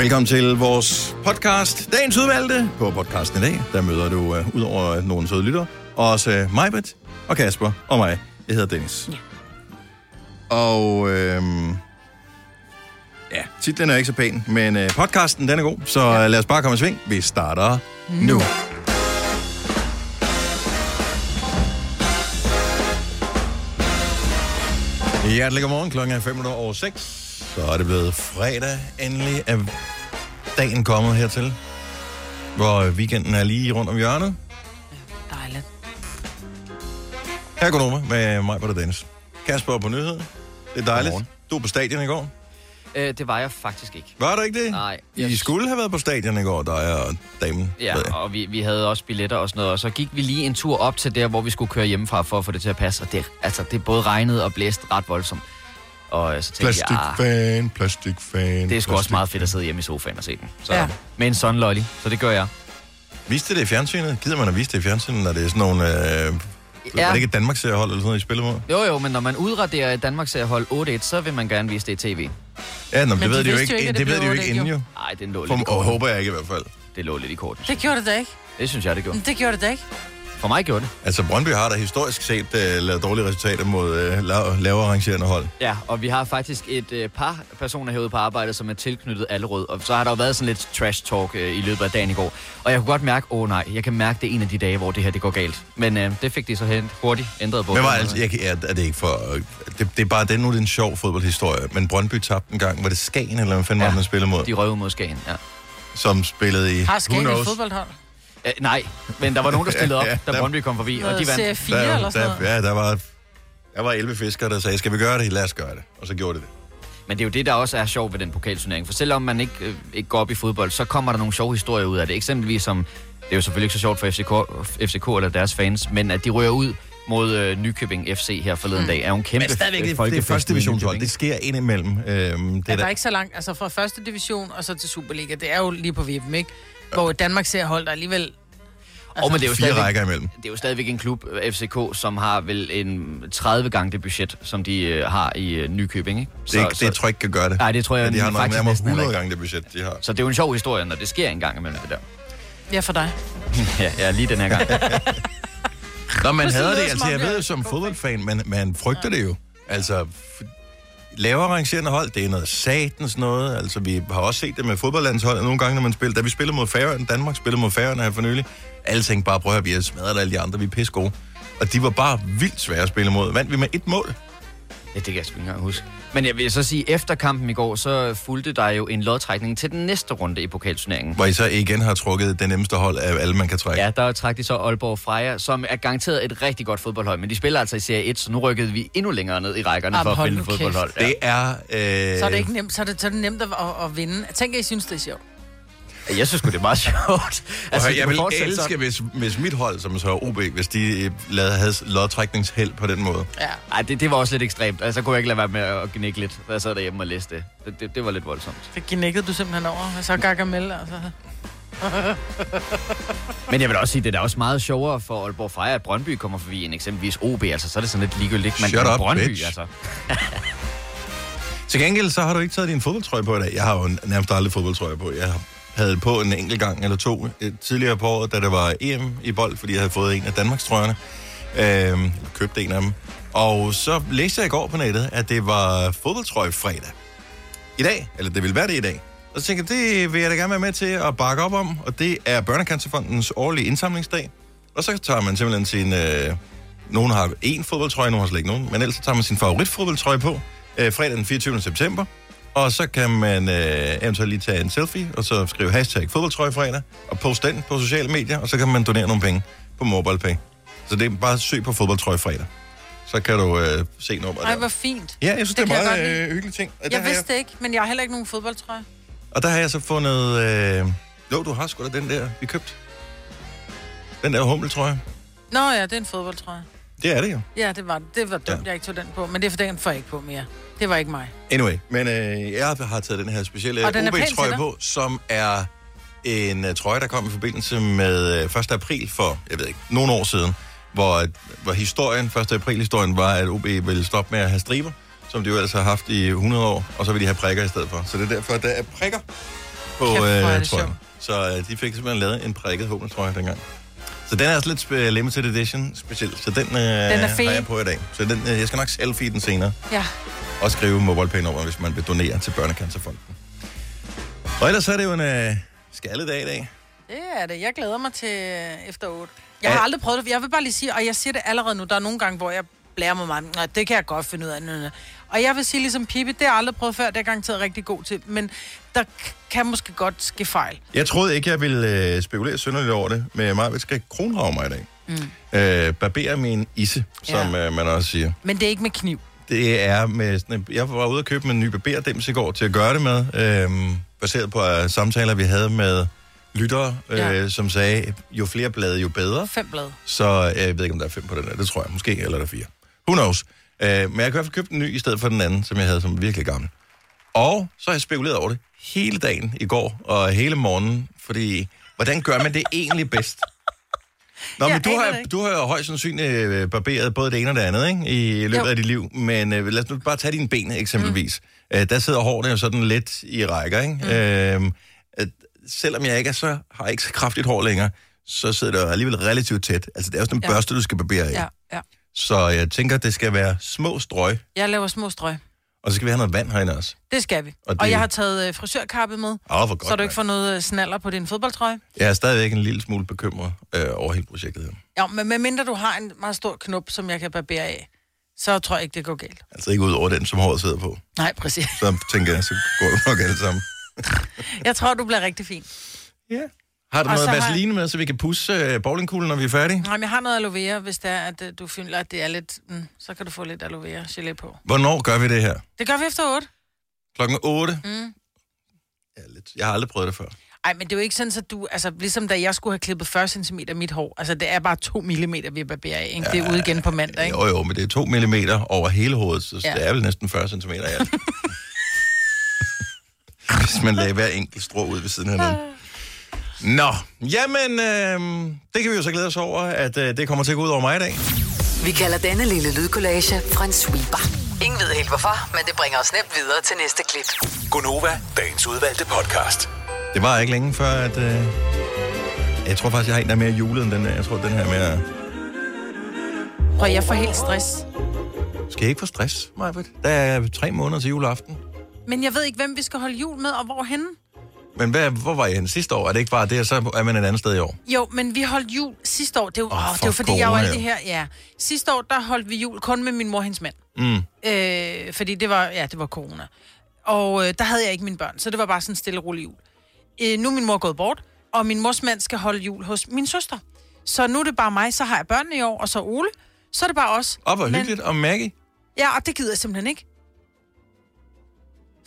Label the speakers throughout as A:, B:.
A: Velkommen til vores podcast, Dagens Udvalgte. På podcasten i dag, der møder du uh, ud over nogle søde lytter, også uh, Majbet og Kasper og mig. Jeg hedder Dennis. Ja. Og øhm, ja, titlen er ikke så pæn, men uh, podcasten den er god, så ja. lad os bare komme i sving. Vi starter nu. nu. Hjertelig godmorgen. Klokken er 5 over 6. Så er det blevet fredag. Endelig er dagen kommet hertil. Hvor weekenden er lige rundt om hjørnet.
B: Dejligt.
A: Her er Gunova med mig på det Dennis. Kasper på nyheden. Det er dejligt.
C: Godmorgen.
A: Du er på stadion i går.
C: Øh, det var jeg faktisk ikke.
A: Var du ikke det?
C: Nej.
A: I
C: Jeg-
A: skulle have været på stadion i går, dig og damen.
C: Ja, og vi, vi havde også billetter og sådan noget, og så gik vi lige en tur op til der, hvor vi skulle køre hjemmefra for at få det til at passe, og det, altså, det både regnede og blæste ret voldsomt. Og øh, så tænkte jeg, ah,
A: Plastikfan, plastikfan.
C: det er sgu også meget fedt at sidde hjemme i sofaen og se den. Så,
B: Ja.
C: Med en sådan lolly, så det gør jeg.
A: Viste det i fjernsynet? Gider man at vise det i fjernsynet, når det er sådan nogle... Øh, ja. Er det ikke et Danmarks eller sådan noget, I spiller mod?
C: Jo jo, men når man udraderer et Danmarks hold 8-1, så vil man gerne vise det i tv.
A: Ja, nå, men det
B: de
A: ved de jo ikke, det,
B: det
A: ved de jo ikke inden jo.
C: Nej, det lå lidt i
A: For, og
C: korten.
A: håber jeg ikke i hvert fald.
C: Det lå lidt i korten.
B: Det gjorde det da ikke.
C: Det synes jeg, det gjorde.
B: Det gjorde det da ikke.
C: For mig gjorde det.
A: Altså, Brøndby har da historisk set uh, lavet dårlige resultater mod uh, lav, lavere arrangerende hold.
C: Ja, og vi har faktisk et øh, par personer herude på arbejde, som er tilknyttet Allerød. Og så har der jo været sådan lidt trash talk øh, i løbet af dagen i går. Og jeg kunne godt mærke, åh oh, nej, jeg kan mærke, det er en af de dage, hvor det her det går galt. Men øh, det fik de så hen hurtigt ændret på.
A: Men var altså, jeg, er, er det ikke for... Det, det er bare det, nu er det en sjov fodboldhistorie. Men Brøndby tabte en gang, var det Skagen, eller hvad fanden ja. var det, man spillede mod?
C: De røvede mod Skagen, ja.
A: Som spillede i...
B: Har Skagen et fodboldhold?
C: Øh, nej, men der var nogen, der stillede op,
A: Ja,
C: da
A: der-
C: Brøndby kom forbi, og de vandt.
B: serie 4
A: Der,
B: eller sådan
A: der,
B: noget?
A: ja, der var, der var 11 fiskere, der sagde, skal vi gøre det? Lad os gøre det. Og så gjorde det det.
C: Men det er jo det, der også er sjovt ved den pokalturnering. For selvom man ikke, øh, ikke går op i fodbold, så kommer der nogle sjove historier ud af det. Eksempelvis som, det er jo selvfølgelig ikke så sjovt for FCK, FCK eller deres fans, men at de rører ud mod øh, Nykøbing FC her forleden dag, er jo en kæmpe
A: Men stadigvæk, det, det er første divisionshold. Det sker indimellem. Øhm, det
B: Ja,
A: er
B: der er ikke så langt, altså fra første division og så til Superliga. Det er jo lige på vippen, ikke? Hvor Danmark ser hold, der alligevel...
C: Og men det er jo
A: fire
C: stadigvæk,
A: rækker imellem.
C: det er jo stadigvæk en klub, øh, FCK, som har vel en 30 gange det budget, som de øh, har i øh, Nykøbing, ikke?
A: Det, det, det tror jeg ikke kan gøre det.
C: Nej, det tror jeg
A: ja, de har nok
C: faktisk
A: nærmere
C: næsten heller
A: 100
C: ikke.
A: gange det budget, de har.
C: Så det er jo en sjov historie, når det sker en gang imellem det der.
B: Ja, for dig.
C: ja, ja, lige den her gang.
A: Nå, man hader det. Altså, jeg ved jo som fodboldfan, man, man frygter det jo. Altså, lavere arrangerende hold, det er noget satans noget. Altså, vi har også set det med fodboldlandsholdet nogle gange, når man spiller. Da vi spillede mod Færøerne, Danmark spillede mod Færøerne her for nylig, alle tænkte bare, prøv at høre, vi har smadret alle de andre, vi er pisse gode. Og de var bare vildt svære at spille mod. Vandt vi med et mål?
C: Ja, det kan jeg sgu ikke engang huske. Men jeg vil så sige, efter kampen i går, så fulgte der jo en lodtrækning til den næste runde i pokalturneringen.
A: Hvor I så igen har trukket det nemmeste hold af alle, man kan trække.
C: Ja, der trak de så Aalborg Freja, som er garanteret et rigtig godt fodboldhold, men de spiller altså i Serie 1, så nu rykkede vi endnu længere ned i rækkerne
B: Jamen,
C: for at finde fodboldhold. Ja.
A: Det er... Øh...
B: Så er det ikke nemt, så er det, så er det nemt at, at, at vinde. Tænk, at I synes, det er sjovt.
C: Jeg synes det er meget sjovt.
A: Altså,
C: det
A: jeg vil elske, hvis, hvis mit hold, som så er OB, hvis de øh, lavede, havde lodtrækningsheld på den måde.
B: Ja.
C: Ej, det, det var også lidt ekstremt. Altså, så kunne jeg ikke lade være med at gnække lidt, da jeg sad derhjemme og læste det. Det, det, det var lidt voldsomt.
B: Det gnækkede du simpelthen over. Og så Gargamel, altså.
C: Men jeg vil også sige, det er da også meget sjovere for Aalborg Freja, at Brøndby kommer forbi end eksempelvis OB. Altså, så er det sådan lidt ligegyldigt. Men
A: Shut up,
C: Brøndby,
A: bitch.
C: altså.
A: Til gengæld, så har du ikke taget din fodboldtrøje på i dag. Jeg har jo nærmest aldrig fodboldtrøje på. Jeg havde på en enkelt gang eller to øh, tidligere på året, da der var EM i bold, fordi jeg havde fået en af Danmarks trøjerne. Øh, købte en af dem. Og så læste jeg i går på nettet, at det var fodboldtrøje fredag. I dag, eller det vil være det i dag. Og så tænkte jeg, det vil jeg da gerne være med til at bakke op om, og det er Børnecancerfondens årlige indsamlingsdag. Og så tager man simpelthen sin... Øh, nogen har én fodboldtrøje, nogen har slet ikke nogen, men ellers så tager man sin favoritfodboldtrøje på øh, fredag den 24. september. Og så kan man øh, eventuelt lige tage en selfie, og så skrive hashtag fodboldtrøjefredag, og poste den på sociale medier, og så kan man donere nogle penge på MobilePay. Så det er bare søg på fodboldtrøjefredag. Så kan du øh, se nummeret
B: Ej,
A: der.
B: hvor fint.
A: Ja, jeg synes, det,
B: Det
A: er
B: jeg
A: meget øh, hyggelig ting. Og der,
B: Jeg
A: har
B: vidste det ikke, men jeg har heller ikke nogen fodboldtrøje.
A: og der har jeg så fundet... Øh, jo, du har sgu da den der, vi købte. Den der hummeltrøje.
B: Nå ja, det er en fodboldtrøje.
A: Det er det jo.
B: Ja, det var, det var dumt,
A: Ja.
B: jeg ikke tog den på. Men det er for den får jeg ikke på mere. Det var ikke mig.
A: Anyway, men øh, jeg har taget den her specielle OB-trøje på, som er en uh, trøje, der kom i forbindelse med uh, 1. april for, jeg ved ikke, nogle år siden, hvor, hvor historien, 1. april-historien var, at OB ville stoppe med at have striber, som de jo ellers har haft i 100 år, og så vil de have prikker i stedet for. Så det er derfor, der er prikker på
B: Kæft,
A: øh,
B: det
A: trøjen. Så øh, de fik simpelthen lavet en prikket hummeltrøje dengang. Så den er altså lidt limited edition specielt, så den, øh, den
B: er
A: har jeg på i dag. Så den, øh, jeg skal nok selfie den senere,
B: Ja.
A: og skrive mobile nummer hvis man vil donere til Børnecancerfonden. Og ellers er det jo en øh, skaldedag i dag.
B: Det er det. Jeg glæder mig til øh, efter 8. Jeg har aldrig prøvet det. Jeg vil bare lige sige, og jeg siger det allerede nu, der er nogle gange, hvor jeg blærer mig meget. Nå, det kan jeg godt finde ud af. Og jeg vil sige ligesom Pippi, det har jeg aldrig prøvet før, det er jeg garanteret rigtig god til. Men der kan måske godt ske fejl.
A: Jeg troede ikke, jeg ville øh, spekulere synderligt over det, men jeg skal kronrave mig i dag. Mm. Øh, barbere min isse, som
B: Ja.
A: øh, man også siger.
B: Men det er ikke med kniv.
A: Det er med sådan en, Jeg var ude og købe en ny barberdims i går til at gøre det med, øhm, baseret på uh, samtaler, vi havde med lyttere, øh,
B: Ja.
A: som sagde, jo flere blade, jo bedre.
B: Fem blade.
A: Så øh, jeg ved ikke, om der er fem på den der. Det tror jeg måske, eller der er fire. Who knows? Øh, men jeg kan i hvert fald købe en ny i stedet for den anden, som jeg havde som virkelig gammel. Og så har jeg spekuleret over det hele dagen i går og hele morgenen, fordi hvordan gør man det egentlig bedst? Nå,
B: Jeg
A: men du har, du har jo højst sandsynligt øh, barberet både det ene og det andet, ikke? I løbet
B: Jo.
A: af dit liv. Men øh, lad os nu bare tage dine ben, eksempelvis. Mm. Øh, der sidder hårene jo sådan lidt i rækker, ikke? Mm. Øh, at, selvom jeg ikke er så, har ikke så kraftigt hår længere, så sidder det alligevel relativt tæt. Altså, det er jo sådan en
B: Ja.
A: børste, du skal barbere af.
B: Ja, ja.
A: Så jeg tænker, det skal være små strøg,
B: Jeg laver små strøg.
A: og så skal vi have noget vand herinde også.
B: Det skal vi.
A: Og det-
B: og jeg har taget øh, frisørkappe med,
A: hvor godt.
B: så du ikke får noget øh, snaller på din fodboldtrøje.
A: Jeg er stadigvæk en lille smule bekymret øh, over hele projektet her.
B: Ja, men medmindre du har en meget stor knop, som jeg kan barbere af, så tror jeg ikke, det går galt.
A: Altså ikke ud over den, som håret sidder på.
B: Nej, præcis.
A: Så tænker jeg, så går det nok alt sammen.
B: Jeg tror, du bliver rigtig fin.
A: Ja. Har du
B: Og
A: noget
B: så har
A: vaseline med, så vi kan pusse øh, bowlingkuglen, når vi er færdige?
B: Nej, men jeg har noget aloe vera, hvis det er, at øh, du føler, at det er lidt... Mm, så kan du få lidt aloe vera gelé på.
A: Hvornår gør vi det her?
B: Det gør vi efter 8.
A: Klokken 8?
B: Mm.
A: Ja, lidt. Jeg har aldrig prøvet det før.
B: Ej, men det er jo ikke sådan, at du... Altså, ligesom da jeg skulle have klippet 40 cm mit hår. Altså, det er bare 2 mm, vi barberer af, ikke? Det er ude igen på mandag, ikke?
A: Jo, jo, men det er to millimeter over hele hovedet, så
B: Ja.
A: det er vel næsten 40 cm i alt. Hvis man lagde hver enkelt strå ud ved siden af hinanden. Nå, jamen, øh, det kan vi jo så glæde os over, at øh, det kommer til at gå ud over mig i dag.
D: Vi kalder denne lille lydkollage Frans sweeper. Ingen ved helt hvorfor, men det bringer os nemt videre til næste klip.
E: Gonova, dagens udvalgte podcast.
A: Det var ikke længe før, at... Øh, jeg tror faktisk, jeg har en, der er mere julet end den her. Jeg tror, den her er mere...
B: Prøv, jeg får helt stress.
A: Skal jeg ikke få stress, Majbert? Der er tre måneder til juleaften.
B: Men jeg ved ikke, hvem vi skal holde jul med, og hvorhenne.
A: Men hvad, hvor var jeg henne sidste år? Er det ikke bare det, og så er man et andet sted i år?
B: Jo, men vi holdt jul sidste år. Det er jo,
A: Åh,
B: oh, det var fordi, jeg var
A: corona,
B: alle det her... Ja. Sidste år, der holdt vi jul kun med min mor og hendes mand.
A: Mm.
B: Øh, fordi det var, ja, det var corona. Og øh, der havde jeg ikke mine børn, så det var bare sådan en stille og rolig jul. Øh, nu er min mor gået bort, og min mors mand skal holde jul hos min søster. Så nu er det bare mig, så har jeg børnene i år, og så Ole. Så er det bare os.
A: Åh, hvor
B: Men-
A: hyggeligt. Og Maggie?
B: Ja, og det gider jeg simpelthen ikke.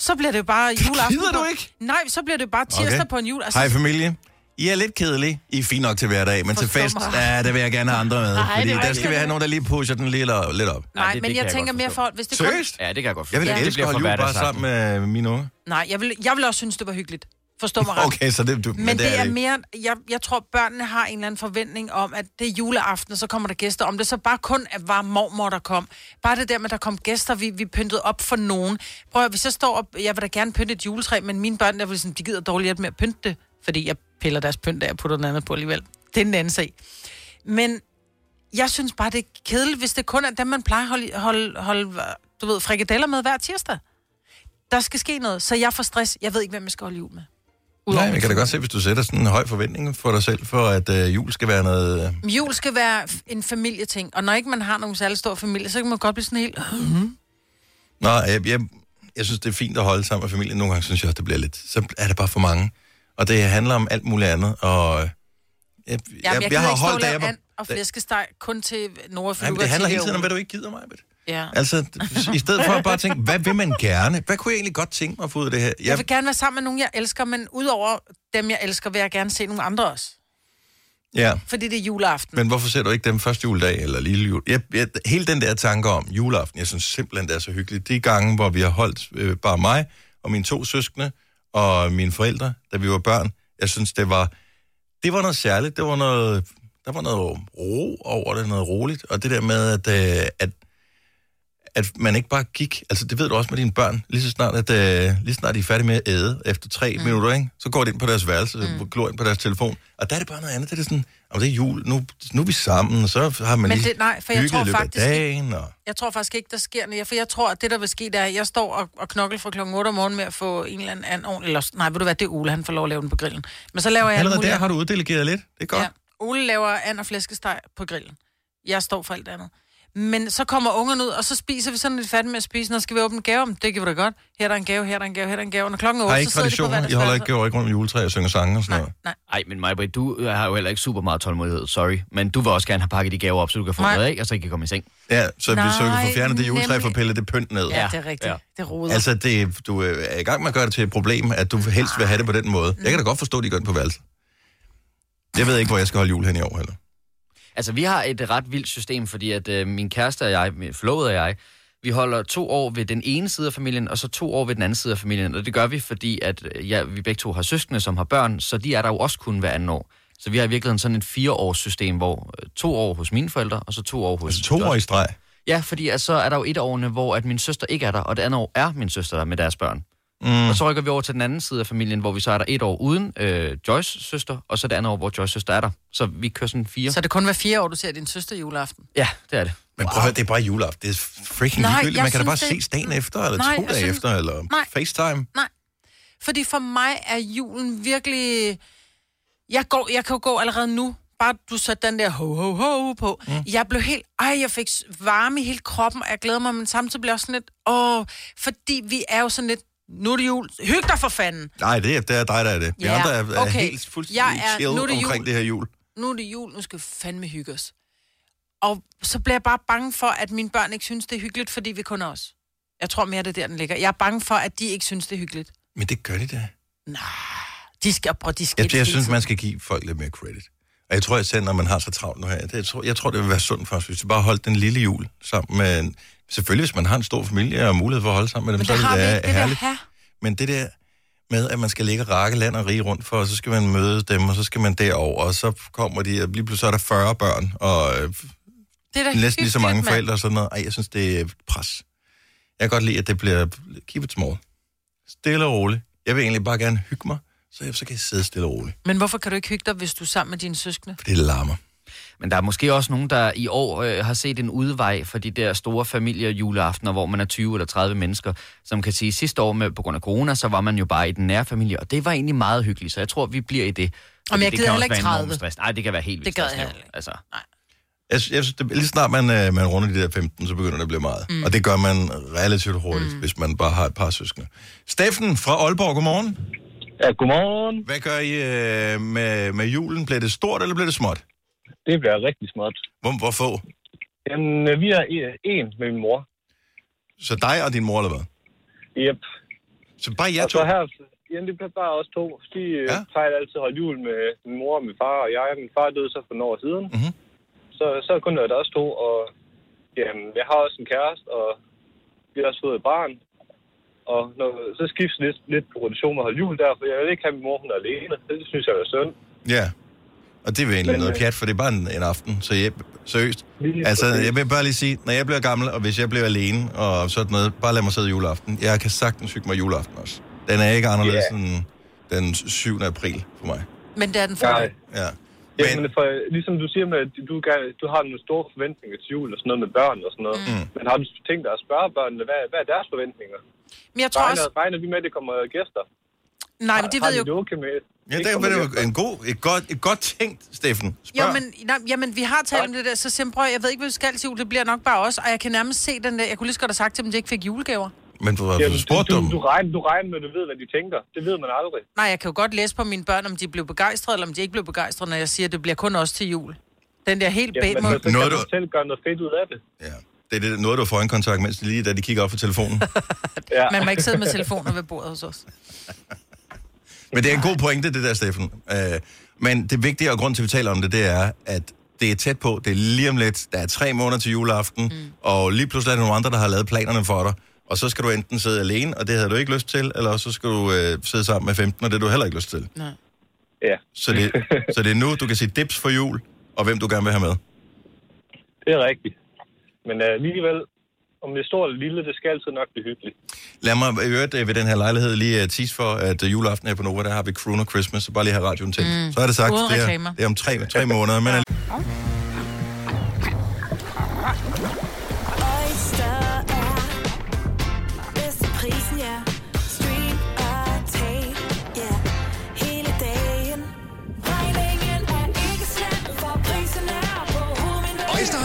B: Så bliver det bare juleaften.
A: gider du
B: på-
A: ikke?
B: Nej, så bliver det bare tirsdag okay. på en jul. Altså,
A: Hej familie. I er lidt kedelige. I er fint nok til hverdag, men til
B: Forstå
A: fest,
B: mig.
A: ja, det vil jeg gerne have andre med.
B: Nej,
A: fordi der skal vi have nogen, der lige pusher den lidt, lidt op.
B: Nej,
C: det-
B: men
C: det
B: jeg
C: jeg
B: tænker mere
C: forstå.
B: for, hvis det.
A: Seriøst?
C: Ja, det kan jeg godt
A: Jeg vil
C: forstå.
A: ja, elske at holde jul bare sammen med mine unge.
B: Nej, jeg vil, jeg vil også synes, det var hyggeligt. Forstå mig ret.
A: Okay, så det, du,
B: Men, men det, er
A: ikke.
B: mere, jeg, jeg tror, børnene har en eller anden forventning om, at det er juleaften, og så kommer der gæster. Om det så bare kun er var mormor, der kom. Bare det der med, at der kom gæster, vi, vi pyntede op for nogen. Prøv at, hvis jeg står op, jeg vil da gerne pynte et juletræ, men mine børn, der vil sådan, de gider dårligt hjælp med at pynte det, fordi jeg piller deres pynt af og putter den andet på alligevel. Det er en anden sag. Men jeg synes bare, det er kedeligt, hvis det kun er dem, man plejer at holde, holde, holde du ved, frikadeller med hver tirsdag. Der skal ske noget, så jeg får stress. Jeg ved ikke, hvem jeg skal holde jul med.
A: Nej,
B: min
A: jeg kan da godt se, hvis du sætter sådan en høj forventning for dig selv, for at øh, jul skal være noget... Øh,
B: Jul skal være en familieting, og når ikke man har nogen særlig stor familie, så kan man godt blive sådan helt...
A: Nå, jeg, jeg, jeg synes, det er fint at holde sammen med familien. Nogle gange synes jeg også, det bliver lidt... Så er det bare for mange. Og det handler om alt muligt andet, og... Jeg, jeg,
B: Jamen, jeg, jeg,
A: har holdt,
B: and og flæskesteg kun til Nora,
A: Nej, men det handler hele tiden om, hvad du ikke gider mig.
B: Ja.
A: Altså, i stedet for at bare tænke, hvad vil man gerne? Hvad kunne jeg egentlig godt tænke mig at få ud af det her?
B: Jeg vil gerne være sammen med nogen, jeg elsker, men udover dem, jeg elsker, vil jeg gerne se nogle andre også.
A: ja,
B: Fordi det er juleaften.
A: men hvorfor ser du ikke dem første juledag eller lille jul? Jeg, jeg, hele den der tanke om juleaften, jeg synes simpelthen, det er så hyggeligt. De gange, hvor vi har holdt øh, bare mig og mine to søskende og mine forældre, da vi var børn, jeg synes, det var, det var noget særligt. Det var noget, der var noget ro over det, noget roligt. Og det der med, at, øh, at, at man ikke bare gik, altså det ved du også med dine børn, lige så snart, at, øh, lige så snart de er færdige med at æde, efter tre mm. minutter, ikke? så går de ind på deres værelse, mm. glor ind på deres telefon, og der er det bare noget andet, det er sådan, om det er jul, nu, nu er vi sammen, og så har man
B: Men
A: lige
B: det- nej, for jeg tror faktisk ikke-
A: dagen, og...
B: Jeg tror faktisk ikke, der sker noget. For jeg tror, at det, der vil ske, det er, at jeg står og, og knokler fra klokken 8 om morgenen med at få en eller anden anden ordentlig... Eller, nej, ved du hvad, det er Ole, han får lov at lave den på grillen. Men så laver jeg...
A: Allerede der har du uddelegeret lidt, det er godt.
B: Ja. Ole laver and og flæskesteg på grillen. Jeg står for alt andet. Men så kommer ungerne ud, og så spiser vi sådan lidt færdigt med at spise. Når skal vi åbne gaver? Det kan vi da godt. Her er der en gave, her er der en gave, her er der en gave. Og når klokken er 8,
A: Har I
B: så
A: ikke
B: sidder de på
A: traditioner?
B: hver
A: I holder ikke, går ikke rundt om juletræ og synger sange og sådan noget?
B: Nej,
C: Ej, men Maja, du har jo heller ikke super meget tålmodighed, sorry. Men du vil også gerne have pakket de gaver op, så du kan få
B: Nej.
C: noget af, og så I kan komme i seng.
A: Ja, så,
B: Nej,
A: så du kan få fjernet det juletræ,
B: nemlig.
A: for pillet det pynt ned.
B: ja, det er rigtigt.
C: ja.
B: Det roder.
A: Altså, det, du er i gang med at gøre det til et problem, at du helst vil have det på den måde. Jeg kan da godt forstå, at de gør det på værelset. Jeg ved ikke, hvor jeg skal holde jul hen i år heller.
C: Altså, vi har et ret vildt system, fordi at øh, min kæreste og jeg, forlovede og jeg, vi holder to år ved den ene side af familien, og så to år ved den anden side af familien. Og det gør vi, fordi at, øh, ja, vi begge to har søskende, som har børn, så de er der jo også kun hver anden år. Så vi har i virkeligheden sådan et fireårs system, hvor øh, to år hos mine forældre, og så to år hos...
A: Altså to år i streg.
C: Ja, fordi så er der jo et årene, hvor at min søster ikke er der, og det andet år er min søster der med deres børn.
A: Mm.
C: Og så rykker vi over til den anden side af familien, hvor vi så er der et år uden øh, Joyce søster, og så det andet år, hvor Joyce søster er der. Så vi kører sådan fire.
B: Så er det kun hver fire år, du ser din søster juleaften.
C: Ja, det er det.
A: Men prøv at høre, det er bare juleaften. Det er freaking
B: Nej,
A: ligegyldigt. Man kan da bare
B: det-
A: ses dagen efter, eller
B: Nej,
A: to dage
B: synes-
A: efter, eller
B: Nej.
A: FaceTime.
B: Nej. Fordi for mig er julen virkelig... Jeg, går, jeg kan jo gå allerede nu. Bare du satte den der ho, ho, ho på. Mm. Jeg blev helt... Ej, jeg fik varme i hele kroppen, og jeg glæder mig, men samtidig blev jeg også sådan lidt... Åh, fordi vi er jo sådan lidt... Nu er det jul. Hyg dig for fanden.
A: Nej, det er, det er dig, der er det. Vi
B: Ja,
A: andre er, er
B: okay.
A: helt fuldstændig
B: Jeg er-
A: chill
B: nu er det
A: omkring
B: jul.
A: det her jul.
B: Nu er det jul, nu skal vi fandme hygge os. Og så bliver jeg bare bange for, at mine børn ikke synes, det er hyggeligt, fordi vi kun er os. Jeg tror mere, det er der, den ligger. Jeg er bange for, at de ikke synes, det er hyggeligt.
A: Men det gør de da.
B: Nej, de skal, prøv, de skal
A: Jeg, jeg synes, man skal give folk lidt mere credit. Og jeg tror, at selv når man har så travlt nu her, det, jeg, tror, jeg tror, det vil være sundt for os, hvis vi bare holdt den lille jul sammen med... Selvfølgelig, hvis man har en stor familie og mulighed for at holde sammen med dem,
B: Men
A: så
B: det
A: er det
B: det jeg
A: herligt.
B: have.
A: Men det der med, at man skal ligge og rakke land og rige rundt for, og så skal man møde dem, og så skal man derover, og så kommer de, og lige pludselig så er der 40 børn, og øh,
B: Det er
A: næsten lige så mange forældre og sådan noget. Ej, jeg synes, det er pres. Jeg kan godt lide, at det bliver keep it small. Stille og roligt. Jeg vil egentlig bare gerne hygge mig, så, jeg, så kan jeg sidde stille og roligt.
B: Men hvorfor kan du ikke hygge dig, hvis du er sammen med dine søskende?
A: For det larmer.
C: Men der er måske også nogen, der i år øh, har set en udvej for de der store familiejuleaftener, hvor man er 20 eller 30 mennesker, som kan sige, sidste år med, på grund af corona, så var man jo bare i den nære familie, og det var egentlig meget hyggeligt, så jeg tror, vi bliver i det. Fordi
B: jeg
C: det
B: gider
C: kan
B: heller ikke
C: være enormt
B: 30.
C: Stress. Nej, det kan være helt vildt
B: Det gad jeg
C: stressende,
B: heller ikke.
C: Altså.
A: Jeg, jeg synes, det, lige snart man, øh, man runder de der 15, så begynder det at blive meget. Mm. Og det gør man relativt hurtigt, mm. hvis man bare har et par søskende. Steffen fra Aalborg, godmorgen.
F: Ja, godmorgen.
A: Hvad gør I øh, med, med julen? Bliver det stort, eller bliver det småt?
F: Det bliver rigtig småt.
A: Hvor, hvor få?
F: Jamen, øh, vi er e- en med min mor.
A: Så dig og din mor, eller hvad?
F: Yep.
A: Så bare jer
F: og
A: to?
F: så her, jamen, det bliver bare os to. De
A: Ja.
F: ja. plejer altid at holde jul med min mor og min far og jeg. Min far døde så for nogle år siden.
A: Mhm.
F: Så, så er det kun os to, og jamen, jeg har også en kæreste, og vi har også fået et barn. Og når, så skiftes lidt, lidt på rotation at holde jul der, for jeg vil ikke have min mor, hun er alene. Det synes jeg er synd.
A: Ja. Og det er jo egentlig
F: Men,
A: noget
F: øh,
A: pjat, for det er bare en, en aften. Så jeg, seriøst. Altså, jeg vil bare lige sige, når jeg bliver gammel, og hvis jeg bliver alene, og sådan noget, bare lad mig sidde juleaften. Jeg kan sagtens hygge mig juleaften også. Den er ikke anderledes
F: Ja.
A: end den 7. april for mig.
B: Men det er den for
F: Nej.
A: Ja.
F: Ja,
A: Men,
F: men for, ligesom du siger med, at du, gerne, du har nogle store forventninger til jul og sådan noget med børn og sådan noget. Mm. Men har du tænkt dig at spørge børnene, hvad, hvad er deres forventninger?
B: Men jeg tror
F: Regner,
B: også...
F: regner vi med, at det kommer gæster?
B: Nej, men de
F: har
B: ved
F: de
B: jo...
F: det med?
A: ja, det er jo
F: gæster?
A: en god, et, godt, et godt tænkt, Steffen. Spørg.
B: Jo, men, nej, jamen, vi har talt om det der, så siger jeg, prøv, jeg ved ikke, hvad vi skal til jul, det bliver nok bare os, og jeg kan nærmest se den der, jeg kunne lige så godt have sagt til dem, at de ikke fik julegaver.
A: Men du,
F: Jamen,
A: du spurgte
F: du,
A: dem.
F: du, regner, du regner med, at du ved, hvad de tænker. Det ved man aldrig.
B: Nej, jeg kan jo godt læse på mine børn, om de blev begejstrede, eller om de ikke blev begejstrede, når jeg siger, at det bliver kun os til jul. Den der helt
F: Jamen,
B: bag
F: men så kan
A: Noget,
F: du
A: du-
F: selv gøre noget fedt ud af det.
A: Ja. Det er det, noget, du får en kontakt, mens de lige da de kigger op på telefonen.
F: Ja.
B: Man må ikke sidde med telefoner ved bordet hos os.
A: Men det er en god pointe, det der, Steffen. Øh, men det vigtige og grund til, at vi taler om det, det er, at det er tæt på. Det er lige om lidt. Der er tre måneder til juleaften. Mm. Og lige pludselig er der nogle andre, der har lavet planerne for dig. Og så skal du enten sidde alene, og det havde du ikke lyst til, eller så skal du øh, sidde sammen med 15, og det har du heller ikke lyst til.
F: ja,
A: Så det, så det er nu, du kan sige dips for jul, og hvem du gerne vil have med.
F: det er rigtigt. Men uh, alligevel,
G: om det er stort eller lille, det skal altid nok blive hyggeligt.
A: Lad mig i øvrigt øh, ved den her lejlighed lige uh, tease for, at juleaften her på Nova, der har vi Crooner Christmas, så bare lige have radioen tændt. Mm. Så er det sagt,
B: Uden
A: det er,
B: reklamer.
A: det er om tre, tre måneder, men
H: Oyster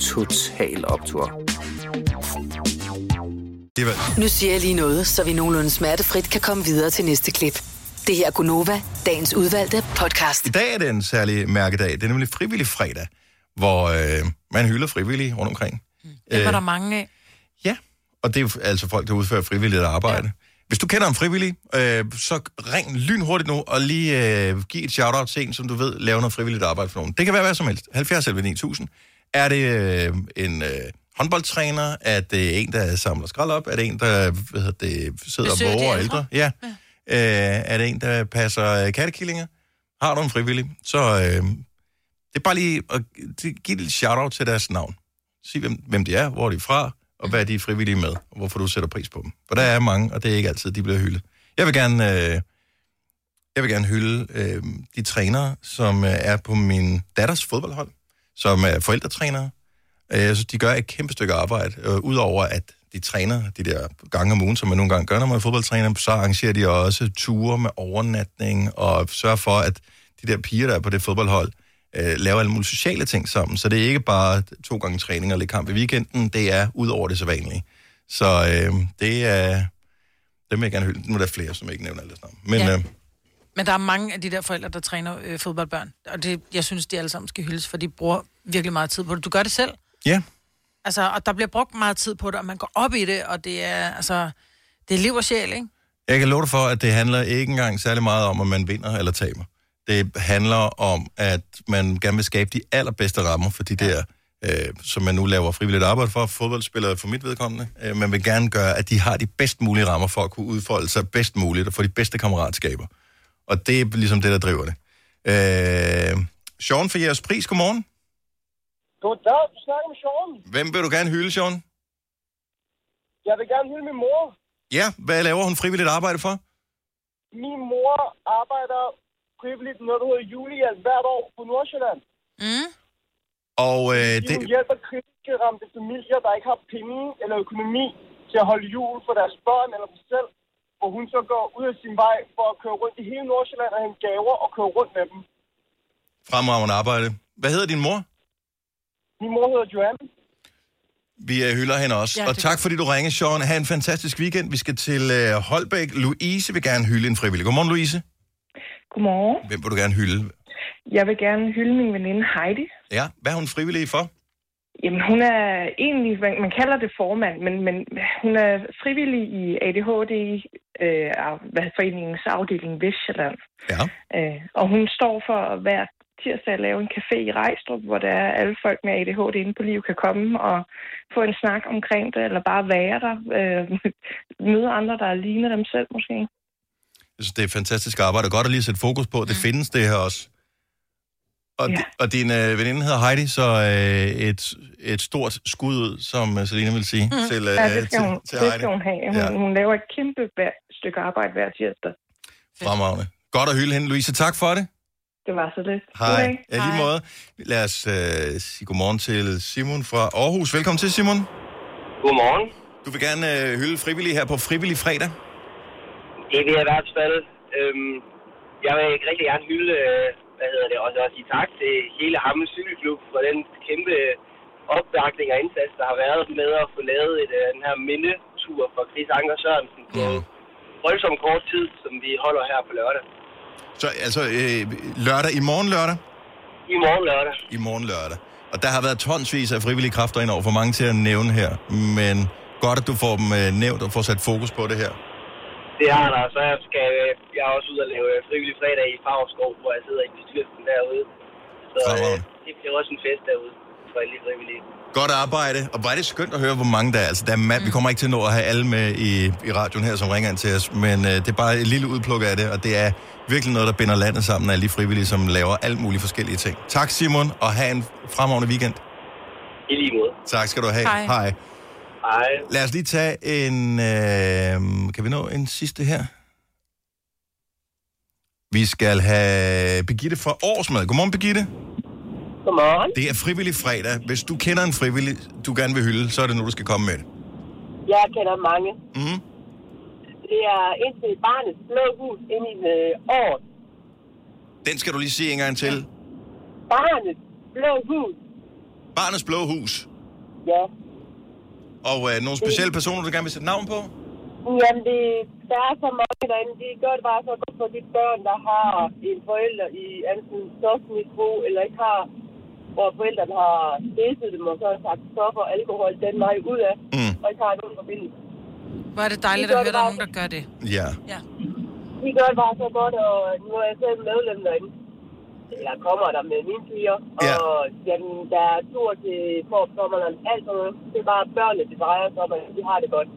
I: Total Optor.
A: det var,
D: Nu siger jeg lige noget, så vi nogenlunde smertefrit kan komme videre til næste klip. Det her er Gunova, dagens udvalgte podcast.
A: I dag er det en særlig mærkedag. Det er nemlig frivillig fredag, hvor øh, man hylder frivillige rundt omkring.
B: Det var der mange af.
A: Ja, og det er altså folk, der udfører frivilligt arbejde. Ja. Hvis du kender en frivillig, øh, så ring lynhurtigt nu og lige øh, giv et shout-out til en, som du ved laver noget frivilligt arbejde for nogen. Det kan være hvad som helst. 70 11 9000. Er det øh, en øh, håndboldtræner? Er det en, der samler skrald op? Er det en, der hvad hedder det, sidder
B: Besøger
A: og våger
B: ældre?
A: Ja. ja. Øh, er det en, der passer øh, kattekillinger? Har du en frivillig? Så øh, det er bare lige at give et shout-out til deres navn. Sig, hvem, hvem de er, hvor de er fra, og hvad de er frivillige med, og hvorfor du sætter pris på dem. For der er mange, og det er ikke altid, de bliver hyldet. Jeg vil gerne, øh, jeg vil gerne hylde øh, de trænere, som øh, er på min datters fodboldhold, som er forældretrænere. Øh, synes, de gør et kæmpe stykke arbejde. Øh, Udover at de træner de der gange om ugen, som man nogle gange gør, når man er fodboldtræner, så arrangerer de også ture med overnatning, og sørger for, at de der piger, der er på det fodboldhold, øh, laver alle mulige sociale ting sammen. Så det er ikke bare to gange træning og lidt kamp i weekenden, det er ud over det sædvanlige. Så øh, det er... Dem vil jeg gerne hylde. Nu er der flere, som jeg ikke nævner alle sammen. Men
B: ja.
A: øh,
B: Men der er mange af de der forældre, der træner øh, fodboldbørn. Og det, jeg synes, de alle sammen skal hyldes, for de bruger virkelig meget tid på det. Du gør det selv.
A: ja,
B: Altså, og der bliver brugt meget tid på det, og man går op i det, og det er, altså, det er liv og sjæl, ikke?
A: Jeg kan love dig for, at det handler ikke engang særlig meget om, at man vinder eller taber. Det handler om, at man gerne vil skabe de allerbedste rammer for de der, øh, som man nu laver frivilligt arbejde for, fodboldspillere for mit vedkommende. Øh, man vil gerne gøre, at de har de bedst mulige rammer for at kunne udfolde sig bedst muligt og få de bedste kammeratskaber. Og det er ligesom det, der driver det. Øh, Sean for jeres pris, godmorgen.
G: Goddag, du snakker med Sean.
A: Hvem vil du gerne hylde, Sean?
G: Jeg vil gerne hylde min mor.
A: Ja, hvad laver hun frivilligt arbejde for?
G: Min mor arbejder frivilligt noget, der hedder julehjælp hvert år på Nordsjælland.
B: Mm.
A: Og øh,
G: Det... Hun hjælper kritiske ramte familier, der ikke har penge eller økonomi til at holde jul for deres børn eller dem selv. Hvor hun så går ud af sin vej for at køre rundt i hele Nordsjælland og hente gaver og køre rundt med dem.
A: fremragende arbejde. Hvad hedder din mor?
G: Min mor hedder Joanne.
A: Vi øh, hylder hende også.
B: Ja,
A: og tak fordi du ringer, Sean. Ha' en fantastisk weekend. Vi skal til øh, Holbæk. Louise vil gerne hylde en frivillig. Godmorgen, Louise.
J: Godmorgen.
A: Hvem vil du gerne hylde?
J: Jeg vil gerne hylde min veninde Heidi.
A: Ja, hvad er hun frivillig for?
J: Jamen, hun er egentlig, man, man kalder det formand, men, men hun er frivillig i ADHD, øh, foreningens afdeling Vestjylland.
A: Ja.
J: Øh, og hun står for hver tirsdag at lave en café i Rejstrup, hvor der er alle folk med ADHD inde på liv kan komme og få en snak omkring det, eller bare være der. Øh, møde andre, der ligner dem selv måske.
A: Jeg synes, det er fantastisk arbejde. Godt at lige sætte fokus på. Det findes det her også. Og,
J: Ja.
A: og din øh, veninde hedder Heidi, så øh, et, et stort skud ud, som øh, Selina vil sige, mm. til, øh,
J: Ja, det skal,
A: til,
J: hun,
A: til
J: det
A: Heidi.
J: skal hun have. Hun,
A: Ja.
J: hun laver et kæmpe stykke arbejde hver tirsdag.
A: Fremragende. Godt at hylde hende, Louise. Tak for det.
J: Det var så lidt.
A: Hej.
J: Goddag.
A: Ja, lige måde. Lad os øh, sige godmorgen til Simon fra Aarhus. Velkommen til, Simon.
G: Godmorgen.
A: Du vil gerne øh, hylde frivillige her på Frivillig Fredag.
K: Det vil jeg i hvert fald. Øhm, jeg vil rigtig gerne hylde, øh, hvad hedder det, også, også sige tak til hele Hammel Cykelklub for den kæmpe opbakning og indsats, der har været med at få lavet et, øh, den her mindetur for Chris Anker Sørensen på voldsom kort tid, som vi holder her på lørdag.
A: Så altså øh, lørdag, i morgen lørdag?
K: I morgen lørdag.
A: I morgen lørdag. Og der har været tonsvis af frivillige kræfter ind over for mange til at nævne her. Men godt, at du får dem øh, nævnt og får sat fokus på det her.
K: Det har der, så jeg skal øh, jeg er også ud og lave øh, frivillig fredag i Favrskov, hvor jeg sidder i bestyrelsen derude. Så øh, det bliver også en fest derude for alle frivillige.
A: Godt arbejde. Og er det skønt at høre, hvor mange der er. Altså, der er ma- Vi kommer ikke til at nå at have alle med i, i radioen her, som ringer ind til os. Men øh, det er bare et lille udpluk af det, og det er virkelig noget, der binder landet sammen af alle de frivillige, som laver alt mulige forskellige ting. Tak Simon, og have en fremragende weekend.
K: I lige måde.
A: Tak skal du have.
K: Hej.
A: Hej.
K: Hej.
A: Lad os lige tage en... Øh, kan vi nå en sidste her? Vi skal have Birgitte fra Årsmad. Godmorgen, Birgitte.
L: Godmorgen.
A: Det er frivillig fredag. Hvis du kender en frivillig, du gerne vil hylde, så er det nu, du skal komme med det.
L: Jeg kender mange.
A: Mhm.
L: Det er indtil barnets blå hus ind i øh, år.
A: Den skal du lige sige en gang til.
L: Barnets blå hus.
A: Barnets Blå Hus.
L: Ja.
A: Og øh, nogle specielle personer, du gerne vil sætte navn på?
L: Jamen, det, der er så mange derinde. De gør det bare så godt for de børn, der har en forælder i enten stofmisbrug, eller ikke har, hvor forældrene har stæsset dem og så har sagt stoffer og alkohol den vej ud af,
A: mm.
L: og ikke har nogen forbindelse.
B: Hvor er det dejligt
L: De
B: at høre,
L: det
B: der er nogen, der gør det.
A: Ja.
B: Ja.
L: De gør det bare så godt, og nu er jeg selv medlem derinde. Jeg kommer der med mine piger,
A: Ja.
L: og jamen, der er tur til Korp Sommerland, alt sådan noget. Det er bare børnene, det drejer sig om, at de har det godt.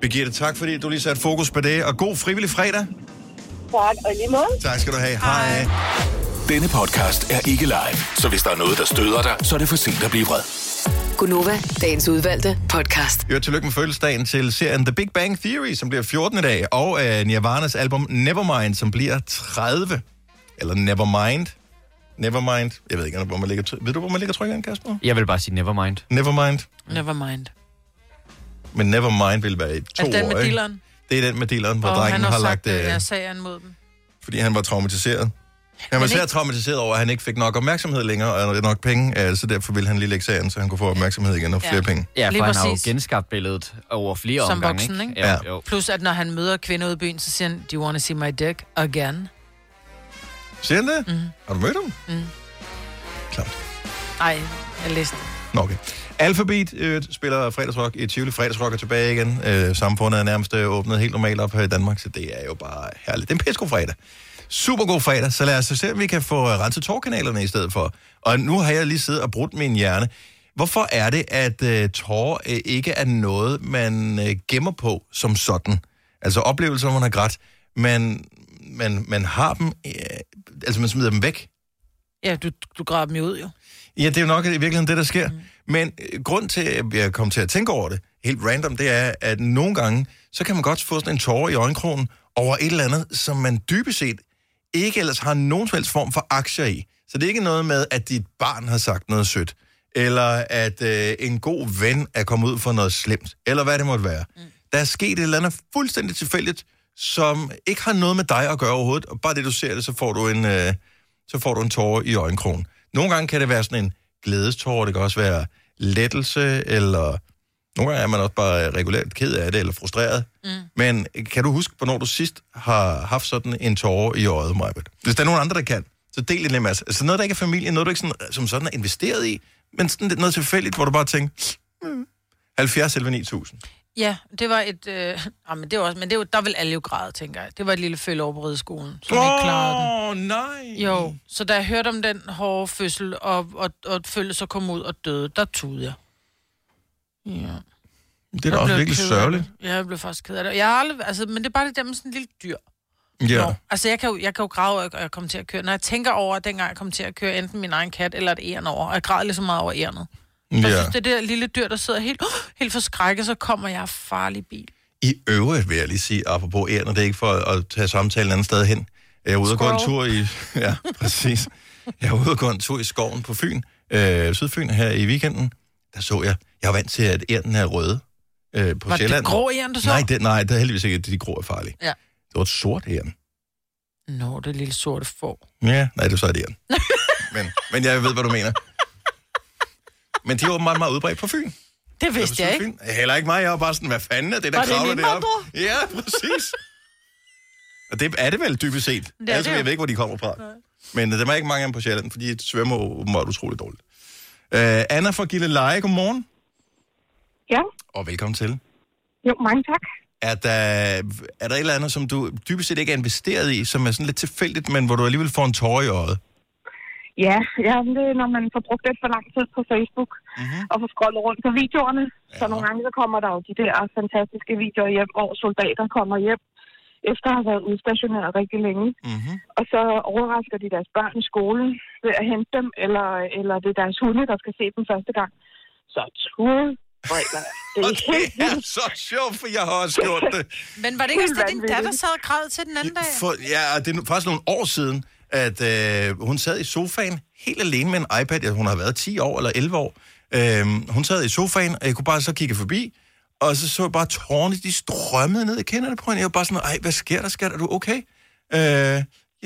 A: Birgitte, tak fordi du lige satte fokus på det. Og god frivillig fredag.
L: Tak, og lige måde.
A: Tak skal du have. Hej.
E: Denne podcast er ikke live, så hvis der er noget, der støder dig, så er det for sent at blive vred.
M: Gunova, dagens udvalgte podcast.
A: Jo, tillykke med fødselsdagen til serien The Big Bang Theory, som bliver 14 i dag, og uh, Nirvanas album Nevermind, som bliver 30. Eller Nevermind. Nevermind. Jeg ved ikke, hvor man ligger... Ved du, hvor man ligger trykkeren, Kasper?
C: Jeg vil bare sige Nevermind.
A: Nevermind.
B: Never mind.
A: Men Nevermind vil være i to
B: Er det den med
A: år, ikke?
B: dealeren?
A: Det er den med dealeren, hvor
B: Og
A: drengen
B: han har,
A: har
B: sagt,
A: lagt...
B: at
A: øh,
B: jeg sagen mod dem.
A: fordi han var traumatiseret. Han var
B: ikke-
A: traumatiseret over, at han ikke fik nok opmærksomhed længere, og nok penge, øh, så derfor ville han lige lægge sagen, så han kunne få opmærksomhed igen og
B: Ja.
A: flere penge.
C: Ja,
B: Lige
C: for han har jo
B: præcis.
C: genskabt billedet over flere
B: Som
C: omgange,
B: voksen, ikke?
C: Ja. Jo.
B: Plus, at når han møder kvinder ude i byen, så siger han, do you want to see my dick again?
A: Siger han det?
B: Mm.
A: Har du mødt ham?
B: Mm.
A: Klart.
B: Ej, jeg læste det.
A: Nå, okay. Alphabet øh, spiller fredagsrock i Tivoli. Fredagsrock er tilbage igen. Øh, samfundet er nærmest øh, åbnet helt normalt op her i Danmark, så det er jo bare herligt. Det er en fredag. Super god fredag, så lad os se, om vi kan få øh, renset tårkanalerne i stedet for. Og nu har jeg lige siddet og brudt min hjerne. Hvorfor er det, at øh, tårer øh, ikke er noget, man øh, gemmer på som sådan? Altså oplevelser, hvor man har grædt, men man, man har dem, øh, altså man smider dem væk.
B: Ja, du, du graver dem jo ud, jo.
A: Ja, det er jo nok i virkeligheden det, der sker. Mm. Men øh, grund til, at jeg kom til at tænke over det, helt random, det er, at nogle gange, så kan man godt få sådan en tårer i øjenkrogen over et eller andet, som man dybest set ikke ellers har nogen som helst form for aktier i. Så det er ikke noget med, at dit barn har sagt noget sødt, eller at øh, en god ven er kommet ud for noget slemt, eller hvad det måtte være. Mm. Der er sket et eller andet fuldstændig tilfældigt, som ikke har noget med dig at gøre overhovedet, og bare det, du ser det, så får du en, øh, så får du en tårer i øjenkrogen. Nogle gange kan det være sådan en glædestårer, det kan også være lettelse, eller nogle gange er man også bare regulært ked af det, eller frustreret. Mm. Men kan du huske, hvornår du sidst har haft sådan en tårer i øjet, Majbet? Hvis der er nogen andre, der kan, så del det med os. Altså noget, der ikke er familie, noget, du ikke sådan, som sådan er investeret i, men sådan lidt noget tilfældigt, hvor du bare tænker, mm, 70 eller 9000.
B: Ja, det var et... Øh, ah, men det var også, men det var, der vil alle jo græde, tænker jeg. Det var et lille følge over på rideskolen, som oh, ikke klarede den.
A: Nej!
B: Jo, så da jeg hørte om den hårde fødsel, og, og, og følge så kom ud og døde, der tudede jeg. Ja.
A: Det er da
B: Jeg
A: også virkelig sørgeligt.
B: Ja, jeg blev faktisk ked af det. Jeg har aldrig, altså, men det er bare det der med sådan en lille dyr.
A: Ja.
B: Nå, altså, jeg kan, jo, jeg kan jo græde, og jeg kommer til at køre. Når jeg tænker over, at dengang jeg kom til at køre enten min egen kat eller et æren over, og jeg græder lige så meget over ærenet. Jeg
A: Ja.
B: synes, det der lille dyr, der sidder helt, helt forskrækket, så kommer jeg farlig bil.
A: I øvrigt vil jeg lige sige, apropos æren, og det er ikke for at tage samtalen et andet sted hen. Jeg er ude og gå en tur i... Ja, præcis. Jeg er ude og gå en tur i skoven på Fyn, øh, Sydfyn her i weekenden. Der så jeg, jeg er vant til, at ærnen er røde. øh, på
B: Var det
A: Sjælland.
B: grå æren, du så?
A: Nej, det, nej, det er heldigvis ikke, at de grå er farlige.
B: Ja.
A: Det var et sort æren.
B: Nå, det lille sorte får.
A: Ja, nej, det er så et æren. men, men jeg ved, hvad du mener. Men de er åbenbart meget udbredt på Fyn.
B: Det vidste jeg ikke.
A: Heller ikke mig, jeg var bare sådan, hvad fanden er det, der
B: Var det
A: kravler deroppe?
B: indvandrer?
A: Ja, præcis. Og det er det vel dybest set.
B: Det er
A: altså,
B: det
A: jeg ved ikke, hvor de kommer fra. Men øh, der er ikke mange af dem på Sjælland, fordi de svømmer åbenbart utroligt dårligt. Uh, Anna fra Gilleleje, godmorgen.
N: Ja.
A: Og velkommen til.
N: Jo, mange tak.
A: Er der, er der et eller andet, som du dybest set ikke er investeret i, som er sådan lidt tilfældigt, men hvor du alligevel får en tårer i øjet?
N: Ja, ja det er, når man får brugt lidt for lang tid på Facebook
A: mm-hmm.
N: og får scrollet rundt på videoerne. Ja. Så nogle gange så kommer der jo de der fantastiske videoer hjem, hvor soldater kommer hjem efter at have været udstationeret rigtig længe.
A: Mm-hmm.
N: Og så overrasker de deres børn i skolen ved at hente dem, eller, eller det er deres hunde, der skal se dem første gang. Så tude regler. Det er helt
A: Det er så sjovt, for jeg har også gjort det.
B: Men var det ikke også det, din datter sad og græd til den anden dag?
A: For, ja, det er faktisk nogle år siden, at øh, hun sad i sofaen helt alene med en iPad. Ja, hun har været 10 år eller 11 år. Øh, hun sad i sofaen, og jeg kunne bare så kigge forbi, og så så jeg bare tårne, de strømmede ned i kinderne på hende. Jeg var bare sådan, ej, hvad sker der, skat? Er du okay? Øh,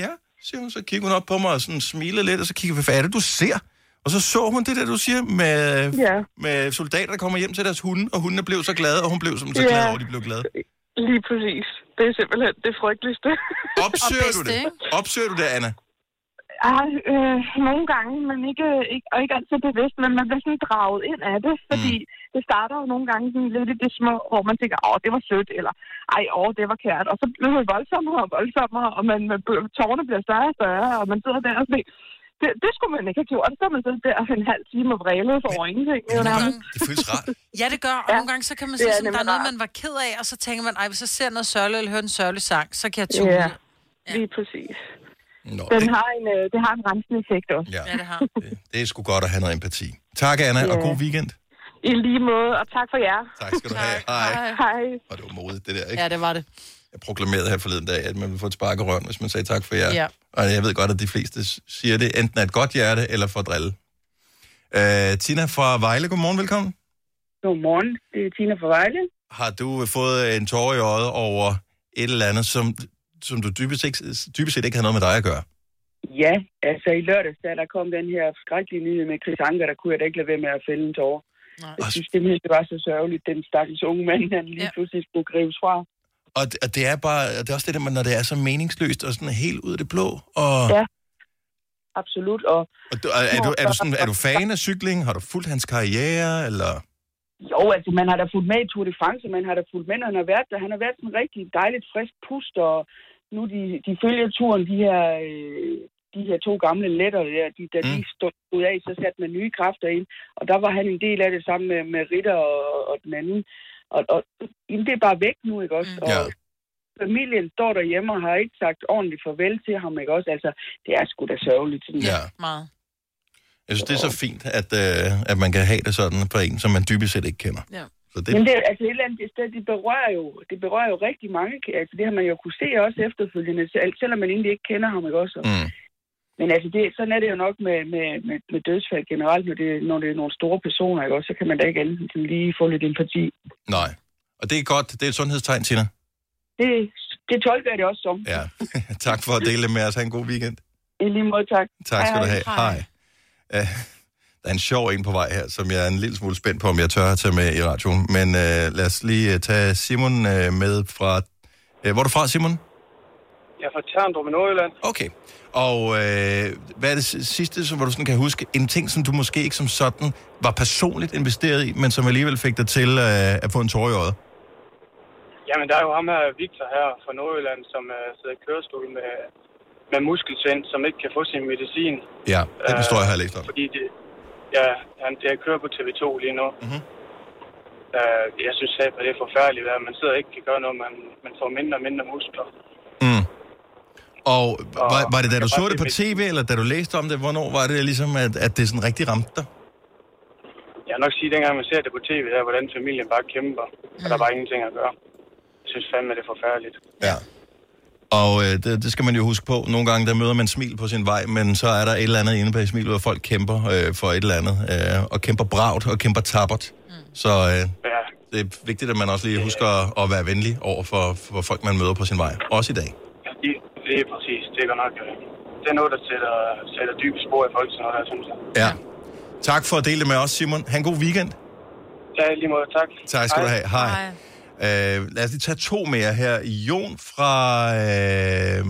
A: ja, siger hun. Så kigger hun op på mig og sådan smiler lidt, og så kigger vi, hvad er det, du ser? Og så så hun det der, du siger, med,
N: Ja.
A: med soldater, der kommer hjem til deres hunde, og hundene blev så glade, og hun blev som så
N: Ja.
A: glad over, at de blev glade.
N: Lige præcis. Det er simpelthen det frygteligste.
A: Opsøger du det? Opsøger du det, Anna?
N: Ej, øh, nogle gange, men ikke, ikke, og ikke altid bevidst, men man bliver sådan draget ind af det, fordi mm. Det starter jo nogle gange sådan lidt i det små, hvor man tænker, åh, det var sødt, eller ej, åh, det var kært, og så bliver det voldsommere og voldsommere, og man, man, tårerne bliver større og større, og man sidder der og tænker, det, det skulle man ikke have gjort, så er man sidder der en halv time og vrælet for ingenting. jo nærmest.
A: Det føles rart.
B: Ja, det gør. Og nogle gange, så kan man
N: det
B: sige, sådan, der er noget, man var ked af, og så tænker man, ej, hvis jeg ser noget sørgeligt, eller hører en sørgelig sang, så kan jeg tune.
N: Ja, lige præcis.
A: Nå,
N: Den
A: det,
N: har en, øh, det har en rensende effekt også.
A: Ja.
B: ja det har.
A: det er sgu godt at have noget empati. Tak, Anna, og
N: Ja.
A: god weekend.
N: I lige måde, og tak for jer.
A: Tak skal du have. Hej.
N: Hej.
A: Og det var modigt, det der, ikke?
B: Ja, det var det.
A: Jeg proklamerede her forleden dag, at man ville få et spark i røven, hvis man sagde tak for jer.
B: Ja.
A: Og jeg ved godt, at de fleste siger det enten af et godt hjerte, eller for at drille. Uh, Tina fra Vejle, godmorgen, velkommen.
O: Godmorgen, det er Tina fra Vejle.
A: Har du øh, fået en tårer i øjet over et eller andet, som, som du dybest, ikke, dybest set ikke havde noget med dig at gøre?
O: Ja, altså i lørdags, da der kom den her skrækkelige nyhed med Chris Anker, der kunne jeg da ikke lade være med at fælde en tårer. Jeg synes simpelthen, det var så sørgeligt, den stakkels unge mand, han lige pludselig skulle grives fra.
A: Og det, og det er bare, det er også det der, når det er så meningsløst og sådan helt ud af det blå. Og,
O: Ja, absolut. Og,
A: og du, er, er, du, er, du sådan, er du fan af cykling? Har du fulgt hans karriere? Eller?
O: Jo, altså man har da fulgt med i Tour de France, man har da fulgt med, når han har været der. Han har været sådan rigtig dejligt frisk pust, og nu de, de følger turen, de her, øh, de her to gamle letter, der, de, da mm. de stod ud af, så satte man nye kræfter ind. Og der var han en del af det sammen med, med Ritter og, og den anden. Og, og jamen, det er bare væk nu, ikke også? Mm. Og familien står derhjemme og har ikke sagt ordentligt farvel til ham, ikke også? Altså, det er sgu da sørgeligt. Sådan.
A: Ja.
B: Meget.
A: Jeg synes, det er så fint, at, øh, at man kan have det sådan for en, som man dybest set ikke kender.
B: Ja.
A: Så det.
O: Men det, er- altså et eller andet det, sted, det berører jo, det berører jo rigtig mange. Altså det har man jo kunne se også efterfølgende, selv- selvom man egentlig ikke kender ham, ikke også?
A: Mm.
O: Men altså det, sådan er det jo nok med, med, med, med dødsfald generelt, når det, når det er nogle store personer, ikke også? Så kan man da ikke sådan lige få lidt empati.
A: Nej. Og det er godt. Det er et sundhedstegn, Tina.
O: Det, det tolker jeg det også som.
A: Ja. tak for at dele det med os. Ha' en god weekend.
O: I lige måde, tak.
A: Tak skal du have. Hej. Uh, der er en sjov en på vej her, som jeg er en lille smule spændt på, om jeg tør at tage med i radioen. Men uh, lad os lige uh, tage Simon uh, med fra... Uh, hvor er du fra, Simon?
P: Jeg er fra Terndrup i Nordjylland.
A: Okay. Og øh, hvad er det si- sidste, som, hvor du sådan kan huske, en ting, som du måske ikke som sådan var personligt investeret i, men som alligevel fik dig til øh, at få en tår i øjet?
P: Jamen, der er jo ham her, Victor her fra Nordjylland, som uh, sidder i kørestol med, med muskelsvind, som ikke kan få sin medicin.
A: Ja, den
P: Øh,
A: historie har jeg læst om.
P: Fordi det, ja, han, det kører på TV2 lige nu.
A: Mm-hmm.
P: Uh, jeg synes at det er forfærdeligt, at man sidder og ikke kan gøre noget, man, man får mindre og mindre muskler.
A: Og var, var det, da du så det på tv, eller da du læste om det? Hvornår var det ligesom, at, at det sådan rigtig ramte dig?
P: Jeg vil nok sige, at dengang man ser det på tv, der, hvordan familien bare kæmper, og der er bare ingenting at gøre. Jeg synes fandme, det er forfærdeligt.
A: Ja. Og øh, det, det skal man jo huske på. Nogle gange, der møder man smil på sin vej, men så er der et eller andet inde bag smilet, hvor folk kæmper øh, for et eller andet. Øh, og kæmper bragt og kæmper tappert. Mm. Så øh,
P: Ja,
A: det er vigtigt, at man også lige husker at, at være venlig over for, for folk, man møder på sin vej. Også i dag.
P: Det, er præcis. Det er godt nok... øh, Det er noget, der sætter, sætter dybe spor i folk, sådan noget der, synes jeg.
A: Ja. Tak for at dele det med os, Simon. Ha' en god weekend.
P: Ja, lige måde. Tak.
A: Tak skal du have. Hej. Øh, lad os lige tage to mere her. Jon fra... Øh,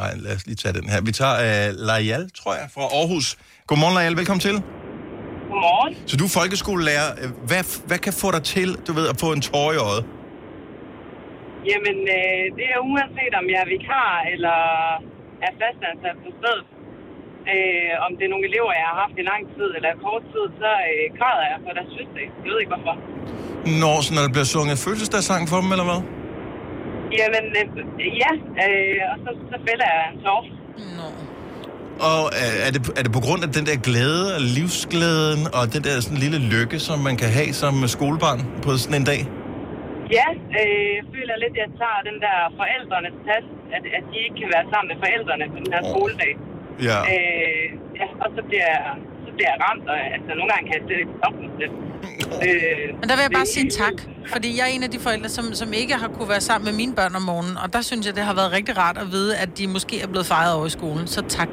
A: nej, lad os lige tage den her. Vi tager øh, Lajal, tror jeg, fra Aarhus. Godmorgen, Lajal. Velkommen til.
Q: Godmorgen.
A: Så du er folkeskolelærer. Hvad, hvad kan få dig til, du ved, at få en tår i øjet?
Q: Jamen, øh, det er uanset om jeg er vikar eller er fastansat på stedet. Øh, om det er nogle elever, jeg har haft i lang tid eller kort tid, så øh, græder jeg for deres fødselsdag. Jeg ved ikke hvorfor.
A: Når, så når der bliver sunget fødselsdagssang for dem, eller hvad?
Q: Jamen, øh, ja, øh, og så, så fælder jeg en tår.
A: Og øh, er det, er det på grund af den der glæde og livsglæden og den der sådan lille lykke, som man kan have som skolebarn på sådan en dag?
Q: Ja, øh, jeg føler lidt, at jeg tager den der forældrenes plads, at, at de ikke kan være sammen med forældrene på den her skoledag.
A: Ja.
Q: Øh, ja, og så bliver, så bliver jeg ramt, og altså, nogle gange kan jeg slet ikke stoppe mig selv. Øh,
B: Men der vil jeg bare
Q: det-
B: sige tak, fordi jeg er en af de forældre, som, som ikke har kunne være sammen med mine børn om morgenen, og der synes jeg, det har været rigtig rart at vide, at de måske er blevet fejret over i skolen. Så tak.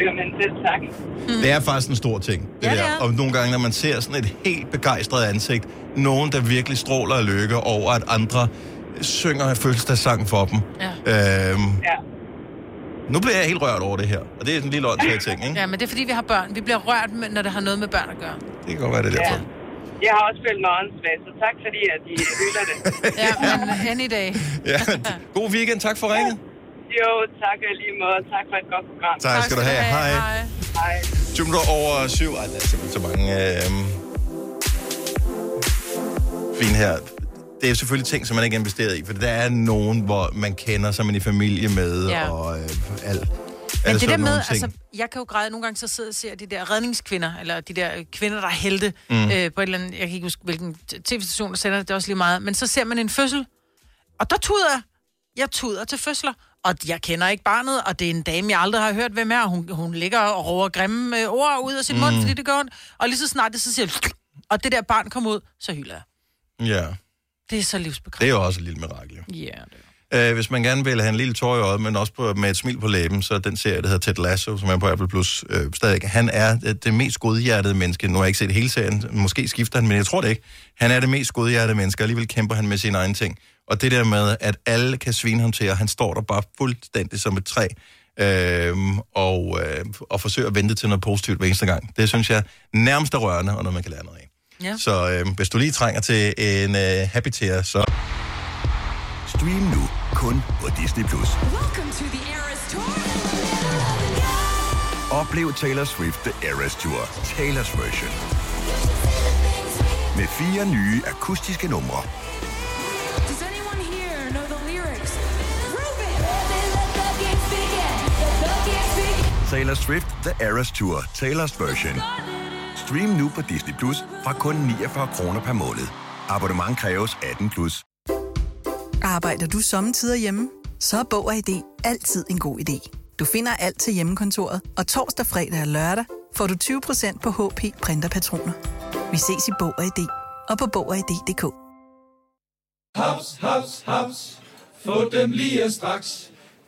Q: Jamen, selv tak.
A: Det er faktisk en stor ting, det
B: Ja, det
A: der.
B: er.
A: Og nogle gange, når man ser sådan et helt begejstret ansigt, nogen, der virkelig stråler af lykke over, at andre synger fødselsdagssang for dem.
B: Ja.
A: Øhm,
Q: ja.
A: Nu bliver jeg helt rørt over det her, og det er sådan en lille åndssvagt ting, ikke?
B: Ja, men det er fordi, vi har børn. Vi bliver rørt, med- når det har noget med børn at gøre.
A: Det kan godt være, det er derfor.
Q: Jeg har også følt mig åndssvagt, så tak fordi, at I hylder det.
B: Ja, men any day.
A: Ja. God weekend, tak for ringet.
Q: Jo, tak lige måde. Tak for et godt program.
A: Tak skal du have. Hej.
Q: Hej.
A: 20 minutter over syv. Ej, der er simpelthen så mange øh, fine her. Det er selvfølgelig ting, som man ikke er investeret i, for der er nogen, hvor man kender, som man er i familie med,
B: Ja.
A: og øh, alt.
B: Men det der
A: sådan
B: med,
A: ting.
B: altså, jeg kan jo græde nogle gange, så sidder jeg og ser de der redningskvinder, eller de der kvinder, der er helte,
A: mm.
B: øh, på et eller andet, jeg kan ikke huske, hvilken tv-station, der sender det, det er også lige meget, men så ser man en fødsel, og der tuder jeg. Jeg tuder til fødsler, og jeg kender ikke barnet, og det er en dame, jeg aldrig har hørt, hvem er. Hun, hun ligger og råber grimme øh, ord ud af sin mm. mund, fordi det gør ondt. Og lige så snart det så siger, jeg, og det der barn kommer ud, så hylder jeg.
A: Ja,
B: Det er så livsbekræftende.
A: det er jo også et lille mirakel.
B: Ja,
A: Øh, hvis man gerne vil have en lille tår i øjet, men også på, med et smil på læben, så er den serie, der hedder Ted Lasso, som er på Apple Plus, øh, stadig. Han er det, det mest godhjertede menneske. Nu har jeg ikke set hele serien, måske skifter han, men jeg tror det ikke. Han er det mest godhjertede menneske, og alligevel kæmper han med sine egne ting. Og det der med, at alle kan svine ham til, og han står der bare fuldstændig som et træ, øh, og, øh, og forsøger at vente til noget positivt hver eneste gang. Det synes jeg nærmest er rørende, og noget man kan lære noget af.
B: Ja.
A: Så øh, hvis du lige trænger til en øh, happy tear, så...
R: Stream nu kun på Disney+. Plus. Oplev Taylor Swift The Eras Tour, Taylor's version. Med fire nye akustiske numre. Taylor Swift The Eras Tour, Taylor's version. Stream nu på Disney Plus fra kun 49 kroner per måned. Abonnement kræves 18 plus.
S: Arbejder du sommetider hjemme? Så er Bog og ID altid en god idé. Du finder alt til hjemmekontoret, og torsdag, fredag og lørdag får du 20% på HP printerpatroner. Vi ses i Bog og ID og på Bog og ID.dk.
T: Haps, haps, haps. Få dem lige straks.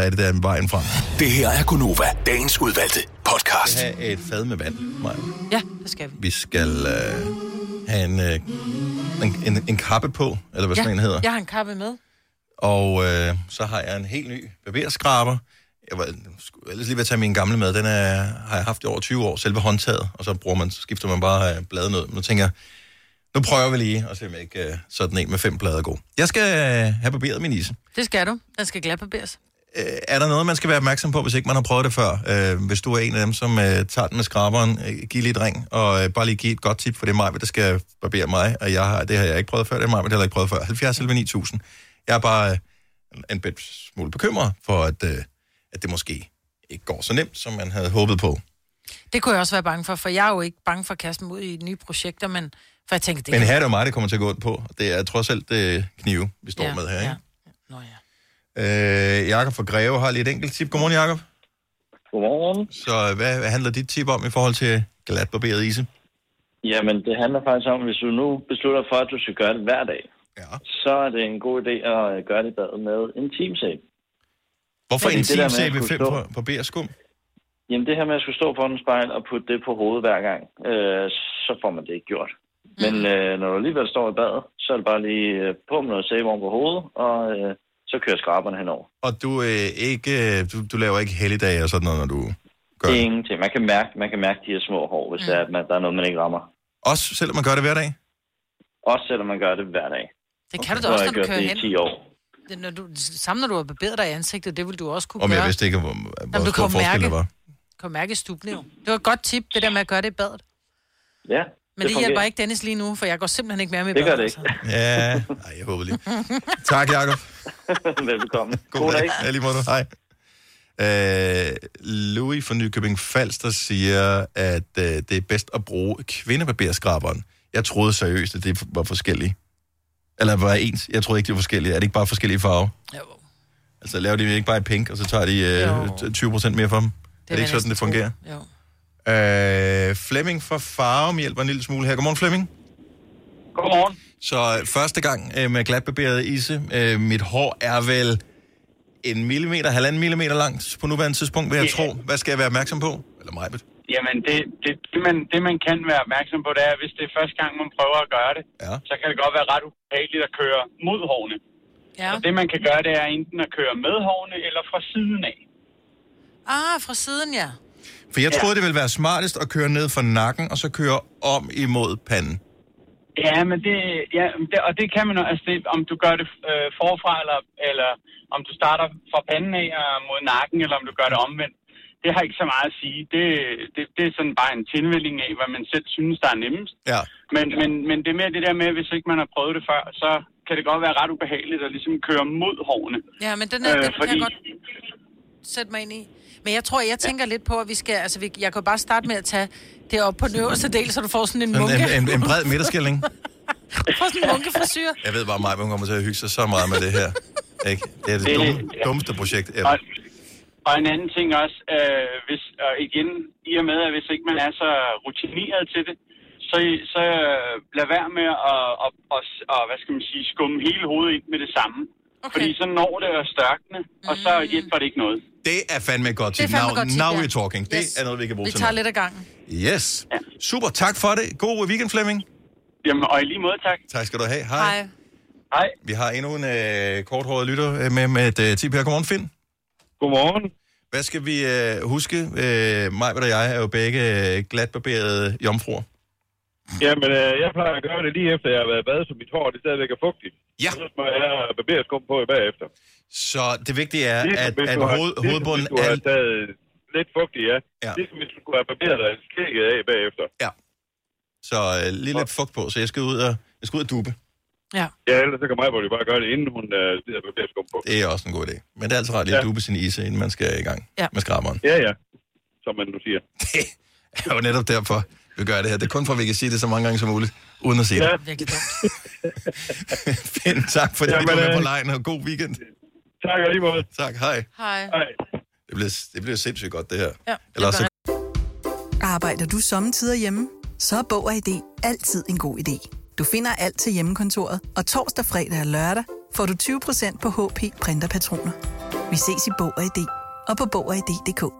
A: Hvad er det, der er vejen frem?
R: Det her er Gunova, dagens udvalgte podcast.
A: Vi skal have et fad med vand, Maja.
B: Ja, det skal vi.
A: Vi skal øh, have en, øh, en, en, en kappe på, eller hvad sådan en hedder.
B: Jeg har en kappe med.
A: Og øh, så har jeg en helt ny barberskraber. Jeg var skulle ellers lige ved at tage min gamle med. Den er, har jeg haft i over 20 år, selve håndtaget. Og så bruger man, så skifter man bare øh, bladene ud. Men nu tænker jeg, nu prøver vi lige og se, om jeg ikke øh, sådan en med fem blade er god. Jeg skal øh, have barberet min ise.
B: Det skal du. Den skal glatbarberes.
A: Øh, er der noget, man skal være opmærksom på, hvis ikke man har prøvet det før? Øh, hvis du er en af dem, som øh, tager den med skraberen, øh, giv lige et ring, og øh, bare lige give et godt tip, for det er mig, der skal barbere mig, og jeg har, det har jeg ikke prøvet før, det er mig, det har ikke prøvet før. 70 11 9000. Jeg er bare øh, en bit smule bekymret for, at, øh, at det måske ikke går så nemt, som man havde håbet på.
B: Det kunne jeg også være bange for, for jeg er jo ikke bange for at kaste mig ud i nye projekter, men for jeg tænker, det
A: Men her er det jo mig, det kommer til at gå ondt på. Det er trods alt det knive, vi står
B: Ja,
A: med her, ikke?
B: Nå ja.
A: Øh, Jakob fra Greve har lige et enkelt tip. Godmorgen, Jakob.
U: Godmorgen.
A: Så hvad, hvad handler dit tip om i forhold til glatbarberet ise?
U: Jamen, det handler faktisk om, hvis du nu beslutter for, at du skal gøre det hver dag,
A: ja.
U: så er det en god idé at øh, gøre det i badet med en teamsæbe.
A: Hvorfor en teamsæbe
U: skulle
A: 5
U: stå-
A: på, på bærskum?
U: Jamen, det her med at skulle stå foran en spejl og putte det på hovedet hver gang, øh, så får man det ikke gjort. Men øh, når du alligevel står i badet, så er det bare lige øh, på med noget sæbe oven på hovedet, og øh, så kører skraberne henover.
A: Og du, øh, ikke, øh, du, du laver ikke helligdage og sådan noget, når du gør
U: Det er
A: det?
U: ingenting. Man kan mærke, man kan mærke de her små hår, hvis mm. det er, at man, der er noget, man ikke rammer.
A: Også selvom man gør det hver dag?
U: Også selvom man gør det hver dag.
B: Det kan du da også, når du kører
U: det
B: hen.
U: i 10 år.
B: Det, når du, samme når du har barberet dig i ansigtet, det vil du også kunne
A: Om
B: gøre.
A: jeg vidste ikke, hvor,
B: Jamen,
A: hvor
B: du
A: stor forskel
B: mærke,
A: der var.
B: kan mærke stublen jo. Det var et godt tip, det der med at gøre det i badet.
U: Ja,
B: Men det, det hjælper ikke Dennis lige nu, for jeg går simpelthen ikke mere med i
U: Det gør det ikke.
A: Ja, nej, jeg håber lige. Tak, Jacob.
U: Velbekomme.
A: God dag. Ja, lige måde. Hej. Øh, Louis fra Nykøbing Falster siger, at øh, det er bedst at bruge kvindebarberskraberen. Jeg troede seriøst, at det var forskellige. Eller var ens. Jeg troede ikke, det var forskellige. Er det ikke bare forskellige farver?
B: Jo.
A: Altså laver de ikke bare i pink, og så tager de øh, 20 procent mere for dem? Det er det
B: vil
A: ikke sådan, det fungerer?
B: Jo.
A: Øh, Flemming fra Farum hjælper en lille smule her. Godmorgen, Flemming.
V: Godmorgen.
A: Så øh, første gang øh, med glatbarberet ise. Øh, mit hår er vel en millimeter, halvanden millimeter langt på nuværende tidspunkt, vil jeg tro. Hvad skal jeg være opmærksom på? Eller mig,
V: Jamen, det, det, det, man, det man kan være opmærksom på, det er, at hvis det er første gang, man prøver at gøre det,
A: ja.
V: så kan det godt være ret ubehageligt at køre mod hårene.
B: Ja.
V: Og det man kan gøre, det er enten at køre med hårene eller fra siden af.
B: Ah, fra siden, ja.
A: For jeg troede, det ville være smartest at køre ned for nakken, og så køre om imod panden.
V: Ja, men det, ja, det, og det kan man jo, altså det, om du gør det øh, forfra, eller, eller om du starter fra panden af og mod nakken, eller om du gør det omvendt. Det har ikke så meget at sige. Det, det, det er sådan bare en tilvælling af, hvad man selv synes, der er nemmest.
A: Ja.
V: Men, men, men det er mere det der med, hvis ikke man har prøvet det før, så kan det godt være ret ubehageligt at ligesom køre mod hårene.
B: Ja, men den, er,
V: Øh,
B: den
V: fordi-
B: kan jeg godt sætte mig ind i. Men jeg tror, jeg tænker lidt på, at vi skal... Altså, vi, jeg kan bare starte med at tage det op på den øverste del, så du får sådan en
A: En,
B: munke.
A: en, en, en bred midterskilling.
B: Du får sådan en munkefrisyr.
A: Jeg ved bare, at mig kommer til at hygge sig så meget med det her. Ikke? Det er det
V: Det-
A: dumme, dummeste projekt ever.
V: Og, og en anden ting også, øh, hvis, og igen, i og med, at hvis ikke man er så rutineret til det, så, så øh, lad være med at, at, at, at, hvad skal man sige, skumme hele hovedet ind med det samme. Okay. Fordi så når det at størkne, og så hjælper det ikke noget.
A: Det er fandme et godt
B: Det er
A: tip.
B: fandme
A: Now,
B: godt tip,
A: now
B: ja.
A: we're talking. Det
B: Yes.
A: er noget, vi kan bruge
B: Vi
A: til
B: tager
A: noget.
B: lidt af gangen.
A: Yes. Super, tak for det. God weekend, Flemming.
V: Jamen, og i lige måde, tak.
A: Tak skal du have. Hej.
B: Hej.
V: Hej.
A: Vi har endnu en øh, korthåret lytter øh, med, med et øh, tip her. Godmorgen, Finn.
W: Godmorgen.
A: Hvad skal vi øh, huske? Øh, mig og jeg er jo begge øh, glatbarberede jomfruer.
W: Jamen, øh, jeg plejer at gøre det lige efter, jeg har været i bad, så mit hår det stadigvæk er fugtigt.
A: Ja.
W: Så må jeg barberskum på i bagefter.
A: Så det vigtige er,
W: Ligesom
A: at,
W: hvis
A: at hoved,
W: ligesom
A: hovedbunden
W: hvis du har
A: er...
W: taget lidt fugtigt, ja.
A: Ja.
W: Ligesom hvis du skulle have barberet dig skægget af bagefter.
A: Ja. Så øh, lige lidt fugt på, så jeg skal ud og, jeg skal ud og dube.
B: Ja.
W: Ja, ellers så kan mig jo bare gøre det, inden hun øh, har barberskum på.
A: Det er også en god idé. Men det er altid rart lige at
W: Ja.
A: dube sin ise, inden man skal i gang
B: ja.
A: med skraberen.
W: Ja, ja. Som man nu siger.
A: Det er jo netop derfor, vi gør det her. Det er kun for, at vi kan sige det så mange gange som muligt, uden at sige
W: Ja.
A: det.
B: Virkelig dumt.
A: Fint, tak fordi
W: Jamen,
A: du var med
W: øh,
A: på lejen, og god weekend.
W: Tak og lige måde.
A: Tak, hej.
B: Hej.
W: Hej.
A: Det bliver, det bliver sindssygt godt, det her.
B: Ja,
A: Ellers så
S: Arbejder du sommetider hjemme? Så er Bog og ID altid en god idé. Du finder alt til hjemmekontoret, og torsdag, fredag og lørdag får du 20% på HP printerpatroner. Vi ses i Bog og ID og på Bog og ID.dk.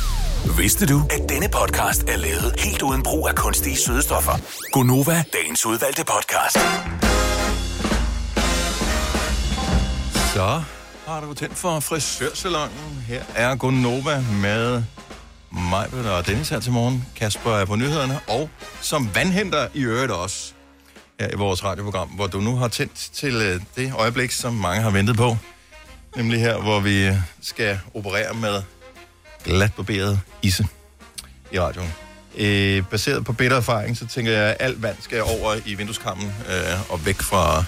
E: Vidste du, at denne podcast er lavet helt uden brug af kunstige sødestoffer? Gonova, dagens udvalgte podcast.
A: Så har du tændt for frisørsalongen. Her er Gonova med mig og Dennis her til morgen. Kasper er på nyhederne, og som vandhenter i øvrigt også her i vores radioprogram, hvor du nu har tændt til øh, det øjeblik, som mange har ventet på. Nemlig her, hvor vi skal operere med glatbarberet isse i radioen. Øh, baseret på bitter erfaring, så tænker jeg, at alt vand skal over i vindueskammen øh, og væk fra,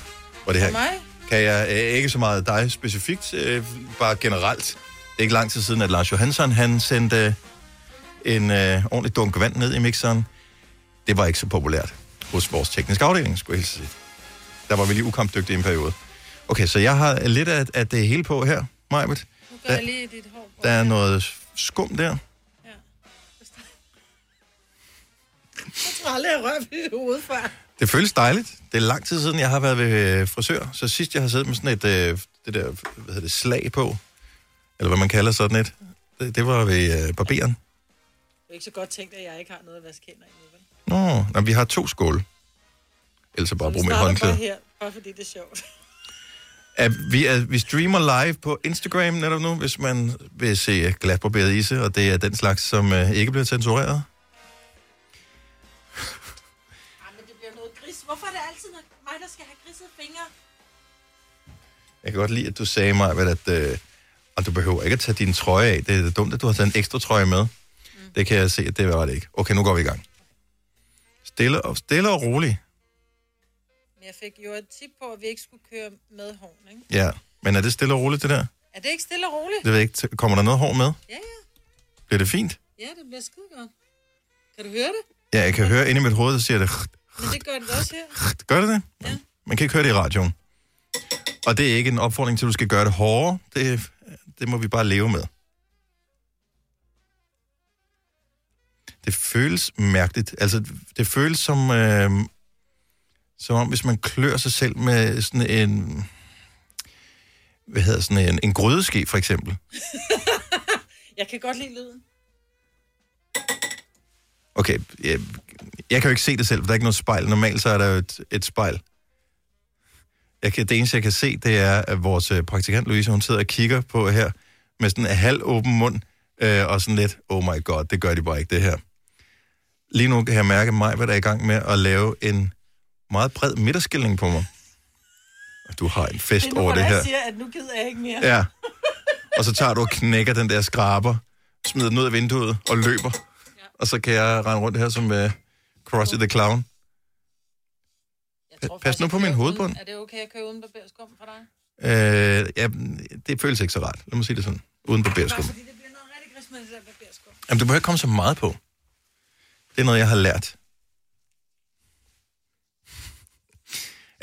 A: fra det her.
B: mig?
A: Kan jeg øh, ikke så meget dig specifikt, øh, bare generelt. Det er ikke lang tid siden, at Lars Johansson han sendte en øh, ordentlig dunk vand ned i mixeren. Det var ikke så populært hos vores tekniske afdeling, skulle jeg helst sige. Der var vi lige ukampdygtige i en periode. Okay, så jeg har lidt af, af det hele på her, Majbet.
B: Nu gør jeg lige dit hår på.
A: Der er noget skum der.
B: Jeg tror aldrig, jeg rører ved hovedet før.
A: Det føles dejligt. Det er lang tid siden, jeg har været ved øh, frisør. Så sidst, jeg har siddet med sådan et øh, det der, hvad hedder det, slag på, eller hvad man kalder sådan et, det, det var ved øh, barberen.
B: Det er ikke så godt tænkt, at jeg ikke har noget at vaske hænder i vel?
A: Nå, nej, vi har to skåle. Ellers så bare
B: Vi
A: bruge mit håndklæde.
B: bare her, bare fordi det er sjovt.
A: Er, vi, er, vi streamer live på Instagram netop nu, hvis man vil se glatbarberet ise, og det er den slags, som øh, ikke bliver censureret.
B: Men det bliver noget gris. Hvorfor er det altid mig, der skal have griset fingre?
A: Jeg kan godt lide, at du sagde mig, at øh, og du behøver ikke at tage din trøje af. Det er dumt, at du har taget en ekstra trøje med. Mm. Det kan jeg se, at det var det ikke. Okay, nu går vi i gang. Stille og, stille og roligt.
B: Men jeg fik jo et tip på, at vi ikke skulle køre med horn, ikke?
A: Ja, men er det stille og roligt, det der?
B: Er det ikke stille og roligt?
A: Det ved jeg ikke. Kommer der noget hår med?
B: Ja, ja.
A: Bliver det fint?
B: Ja, det bliver skide godt. Kan du høre det?
A: Ja, jeg kan høre inde i mit hoved, så siger det...
B: Men det gør det også her.
A: Gør det det? Ja. Man kan ikke høre det i radioen. Og det er ikke en opfordring til, at du skal gøre det hårdere. Det, det må vi bare leve med. Det føles mærkeligt. Altså, det føles som, øh, som om, hvis man klør sig selv med sådan en... Hvad hedder sådan en, en grydeske, for eksempel.
B: Jeg kan godt lide lyden.
A: Okay, jeg, jeg kan jo ikke se det selv, for der er ikke noget spejl. Normalt så er der jo et, et spejl. Jeg kan, det eneste, jeg kan se, det er, at vores øh, praktikant Louise, hun sidder og kigger på her, med sådan en halv åben mund, øh, og sådan lidt, oh my god, det gør de bare ikke, det her. Lige nu kan jeg mærke mig, hvad der er i gang med at lave en meget bred midterskilning på mig. Du har en fest
B: det nu,
A: over det her.
B: jeg siger, at nu gider jeg ikke mere.
A: Ja. Og så tager du og knækker den der skraber, smider den ud af vinduet og løber. Ja. Og så kan jeg rende rundt her som uh, Krusty the Clown. Pa- Pas nu på min hovedbund.
B: Er det okay at køre uden barberskum for dig?
A: Øh, ja, det føles ikke så rart. Lad mig sige det sådan. Uden barberskum.
B: Fordi det bliver noget rigtig gris med det der barberskum.
A: Jamen, du behøver ikke komme så meget på. Det er noget, jeg har lært.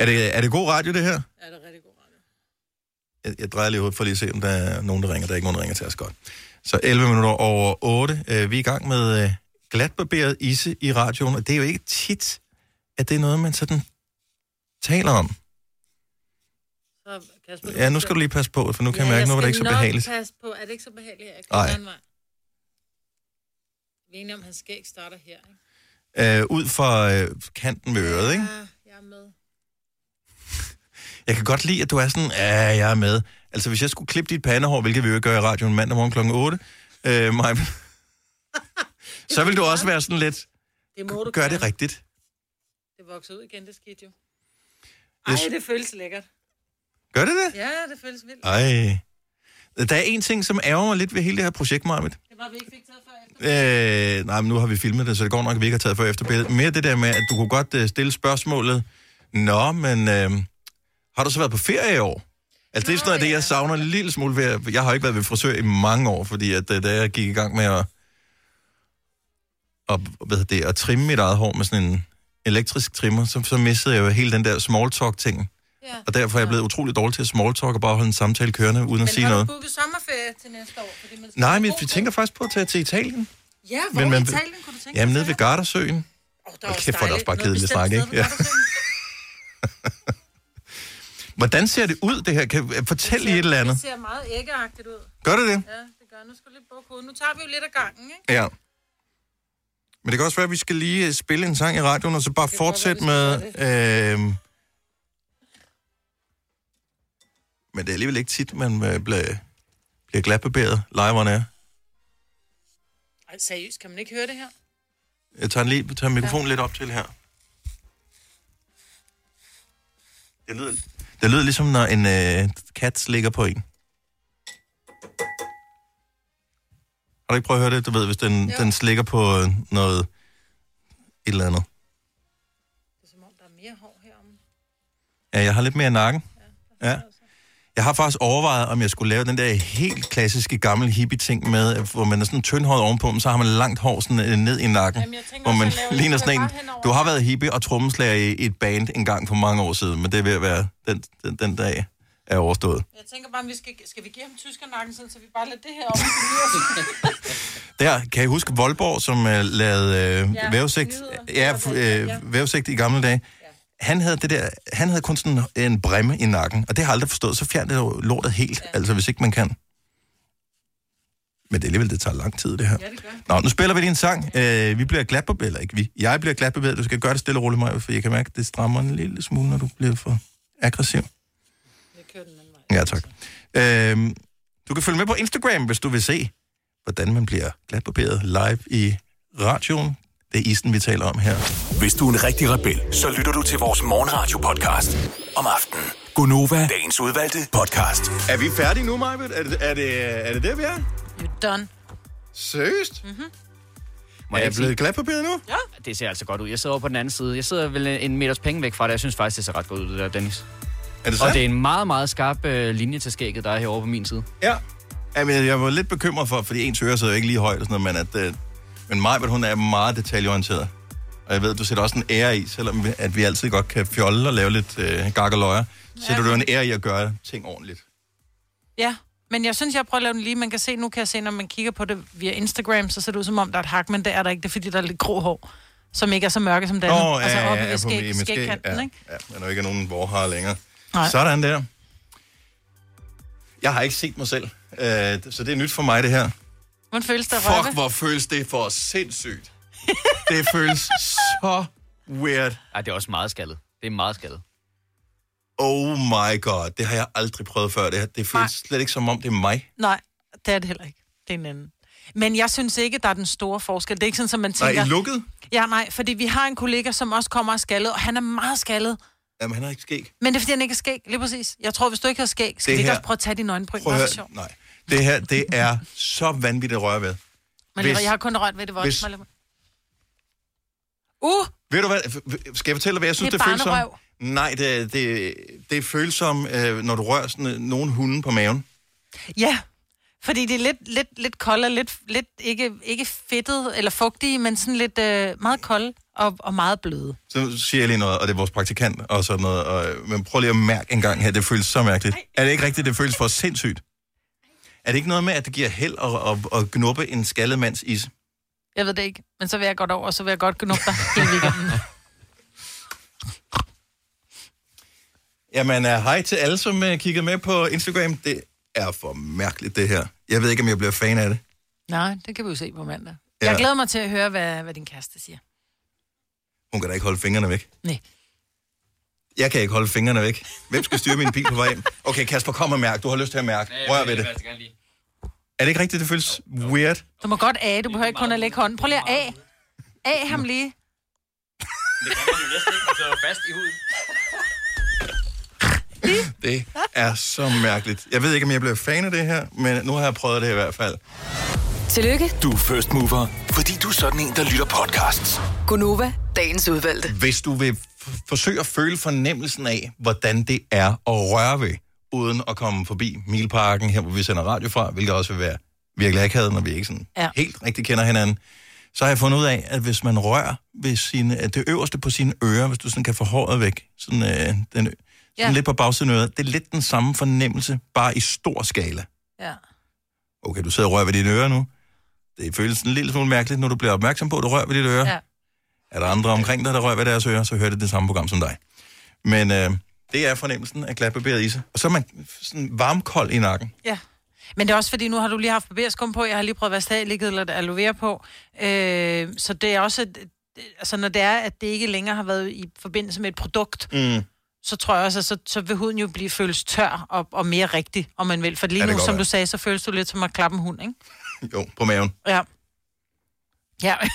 A: Er det, er det god radio, det her?
B: Ja, det er rigtig god radio.
A: Jeg, jeg drejer lige ud for lige at se, om der er nogen, der ringer. Der er ikke nogen, der ringer til os godt. Så 11 minutter over 8. Øh, vi er i gang med øh, glatbarberet isse i radioen, og det er jo ikke tit, at det er noget, man sådan taler om.
B: Så, Kasper,
A: Ja, nu skal du lige passe på, for nu kan jeg mærke, nu var det ikke så
B: skal
A: behageligt.
B: passe på. Er det ikke så behageligt her? Jeg kan vej. Vi er enige om, at hans skæg starter her, ikke?
A: Øh, ud fra øh, kanten ved øret, ikke?
B: Ja, jeg er med.
A: Jeg kan godt lide, at du er sådan, ja, jeg er med. Altså, hvis jeg skulle klippe dit pandehår, hvilket vi jo ikke gør i radioen mandag morgen kl. 8, øh, Maja, så vil du også være sådan lidt,
B: Det må du
A: gør det
B: gerne.
A: rigtigt.
B: Det vokser ud igen, det skete jo. Ej, det føles lækkert.
A: Gør det det?
B: Ja, det føles vildt.
A: Ej. Der er en ting, som ærger mig lidt ved hele det her projekt, Marvitt.
B: Det var, vi ikke fik taget før efter.
A: Øh, nej, men nu har vi filmet det, så det går nok, at vi ikke har taget for efterbilledet. Mere det der med, at du kunne godt øh, stille spørgsmålet, Nå, men øh, har du så været på ferie i år? Altså, det er sådan noget det, jeg savner en lille smule ved... at- Jeg har ikke været ved frisør i mange år, fordi at, øh, da jeg gik i gang med at, at, hvad hedder det, at trimme mit eget hår med sådan en elektrisk trimmer, så, så mistede jeg jo hele den der small talk-ting.
B: Ja.
A: Og derfor er jeg blevet utrolig dårlig til at small talk og bare holde en samtale kørende, uden at
B: Men
A: sige
B: har
A: noget.
B: du booket sommerferie til næste år? Fordi man skal
A: Nej, men vi tænker faktisk på at tage til Italien.
B: Ja, hvor
A: Men
B: men,
A: man-
B: i Italien kunne du tænke
A: Jamen, nede ved Gardasøen.
B: Oh,
A: Og kæft, hvor er det også bare kedeligt snak, ikke? Ja. Hvordan ser det ud, det her? Kan, fortæl lige et eller andet.
B: Det ser meget æggeagtigt ud.
A: Gør det det?
B: Ja, det gør. Nu skal du lige bukke. Nu tager vi jo lidt af gangen, ikke?
A: Ja. Men det kan også være, at vi skal lige øh, spille en sang i radioen, og så bare fortsætte med... Øh... Men det er alligevel ikke tit, man øh, bliver, bliver glatbarberet live air.
B: Ej, seriøst, kan man ikke høre det her?
A: Jeg tager, lige, tager mikrofonen ja. lidt op til her. Det lyder, det lyder ligesom, når en øh, kat ligger på en. Har du ikke prøvet at høre det? Du ved, hvis den, den slikker på øh, noget... Et eller andet.
B: Der er mere hår heromme.
A: Ja, jeg har lidt mere i nakken. Ja. Jeg har faktisk overvejet, om jeg skulle lave den der helt klassiske gamle hippie-ting med, hvor man er sådan tyndhåret ovenpå, men så har man langt hår sådan øh, ned i nakken.
B: Jamen, tænker
A: hvor man
B: også
A: ligner sådan en... Du har været hippie og trommeslager i, et band en gang for mange år siden, men det at være... Den, den, den dag er overstået.
B: Jeg tænker bare, om vi skal, skal vi give ham tyskernakken, sådan, så vi bare lader det her om.
A: Der, kan I huske Voldborg, som uh, lavede uh,
B: Ja,
A: vævesigt? Ja, vævesigt i gamle dage. Han havde, det der, han havde kun sådan en bremme i nakken, og det har jeg aldrig forstået. Så fjern det lortet helt, ja. altså hvis ikke man kan. Men det er alligevel, det tager lang tid, det her.
B: Ja, det gør.
A: Nå, nu spiller vi din sang. Uh, vi bliver glat på eller ikke vi. Jeg bliver glat på Du skal gøre det stille og roligt, Maja, for jeg kan mærke, at det strammer en lille smule, når du bliver for aggressiv. Ja, tak. Øhm, du kan følge med på Instagram, hvis du vil se, hvordan man bliver glatbarberet live i radioen. Det er isen, vi taler om her.
E: Hvis du er en rigtig rebel, så lytter du til vores morgenradio-podcast om aftenen. Gunova, dagens udvalgte podcast.
A: Er vi færdige nu, Majbet? Er det, er det, er det der, vi er?
B: You're done.
A: Seriøst?
B: Mm-hmm.
C: Må
A: Er jeg blevet glatbarberet nu?
B: Ja.
C: Det ser altså godt ud. Jeg sidder over på den anden side. Jeg sidder vel en meters penge væk fra det. Jeg synes faktisk, det ser ret godt ud, det der, Dennis.
A: Er det
C: Og
A: sandt?
C: det er en meget, meget skarp øh, linje til skægget, der er herovre på min side.
A: Ja. Jamen, jeg var lidt bekymret for, fordi ens ører sidder jo ikke lige højt og sådan noget, men, at, øh, men Majbet, hun er meget detaljeorienteret. Og jeg ved, du sætter også en ære i, selvom vi, at vi altid godt kan fjolle og lave lidt øh, gak og løjer. Sætter du en ære i at gøre ting ordentligt.
B: Ja, men jeg synes, jeg prøver at lave den lige. Man kan se, nu kan jeg se, når man kigger på det via Instagram, så ser det ud som om, der er et hak, men det er der ikke. Det er fordi, der er lidt grå hår, som ikke er så mørke som det andet.
A: Nå,
B: altså
A: ja,
B: oppe
A: ja,
B: ved skæg, skægkanten,
A: ja,
B: ikke?
A: Ja, men der er ikke nogen vorhar længere.
B: Nej.
A: Sådan der. Jeg har ikke set mig selv, øh, så det er nyt for mig, det her.
B: Hvordan føles det
A: Fuck, hvor føles det for sindssygt. Det føles så weird.
C: Ej, det er også meget skaldet. Det er meget skaldet.
A: Oh my god, det har jeg aldrig prøvet før. Det, her. det føles slet ikke som om, det er mig.
B: Nej, det er det heller ikke. Det er en anden. Men jeg synes ikke, der er den store forskel. Det er ikke sådan, som man
A: Nej,
B: tænker...
A: i lukket?
B: Ja, nej, fordi vi har en kollega, som også kommer af skaldet, og han er meget skaldet.
A: Jamen, han har ikke skæg.
B: Men det er, fordi han ikke har skæg. Lige præcis. Jeg tror, hvis du ikke har skæg, skal
A: Det
B: vi ikke
A: her-
B: også prøve at tage dine øjenbryn?
A: Prøv at høre.
B: sjov.
A: Nej. Det her, det er så vanvittigt at røre ved.
B: Men
A: Hvis-
B: jeg har kun rørt ved det
A: hvis-
B: voldsomt. Uh!
A: Ved du hvad, skal jeg fortælle dig, hvad jeg synes,
B: Det
A: det, føles som? Nej, det, det, det føles som, øh, når du rører sådan, øh, nogle hunde på maven.
B: Ja, fordi det er lidt, lidt, lidt koldt og lidt, lidt ikke, ikke fedtet eller fugtige, men sådan lidt øh, meget kold og, og meget bløde.
A: Så siger jeg lige noget, og det er vores praktikant og sådan noget. Og, men prøv lige at mærke en gang her, det føles så mærkeligt. Er det ikke rigtigt, det føles for sindssygt? Er det ikke noget med, at det giver held at, at, at knuppe en skaldet mands is?
B: Jeg ved det ikke, men så vil jeg godt over, og så vil jeg godt knuppe dig hele weekenden.
A: Jamen, uh, hej til alle, som uh, kiggede med på Instagram. Det er for mærkeligt, det her. Jeg ved ikke, om jeg bliver fan af det.
B: Nej, det kan vi jo se på mandag.
A: Ja.
B: Jeg glæder mig til at høre, hvad, hvad din kæreste siger.
A: Hun kan da ikke holde fingrene væk.
B: Nej.
A: Jeg kan ikke holde fingrene væk. Hvem skal styre min bil på vej hjem? Okay, Kasper, kom og mærk. Du har lyst til at mærke. Rør ved det. Er det ikke rigtigt, det føles weird?
B: Du må godt af, du behøver ikke kun at lægge hånden. Prøv lige at af. Af ham lige.
C: Det kan man jo næsten ikke, sidder fast i huden.
A: Det er så mærkeligt. Jeg ved ikke, om jeg bliver fan af det her, men nu har jeg prøvet det i hvert fald.
M: Tillykke,
E: Du er first mover, fordi du er sådan en, der lytter podcasts.
M: Gunova, dagens udvalgte.
A: Hvis du vil f- forsøge at føle fornemmelsen af, hvordan det er at røre ved uden at komme forbi Milparken, her hvor vi sender radio fra, hvilket også vil være virkelig akavet, når vi ikke sådan
B: Ja.
A: helt rigtig kender hinanden. Så har jeg fundet ud af, at hvis man rører ved sine, at det øverste på sine ører, hvis du sådan kan få håret væk, sådan, øh, den, sådan
B: Ja.
A: lidt på bagsiden af øret, det er lidt den samme fornemmelse, bare i stor skala.
B: Ja.
A: Okay, du sidder og rører ved dine ører nu. Det føles en lille smule mærkeligt, når du bliver opmærksom på, at du rører ved dit øre.
B: Ja.
A: Er der andre omkring dig, der rører ved deres ører, så hører det det samme program som dig. Men øh, det er fornemmelsen af glatbarberet i sig. Og så er man sådan varmkold i nakken.
B: Ja. Men det er også fordi, nu har du lige haft barberskum på, jeg har lige prøvet Vastalikket eller aloe vera på. Øh, så det er også, altså når det er, at det ikke længere har været i forbindelse med et produkt,
A: Mm.
B: så tror jeg også, at så, så vil huden jo blive føles tør og, og mere rigtig, om man vil. For lige
A: Ja,
B: nu, som
A: være.
B: du sagde, så føles du lidt som at klappe en hund, ikke?
A: Jo, på maven.
B: Ja. Ja.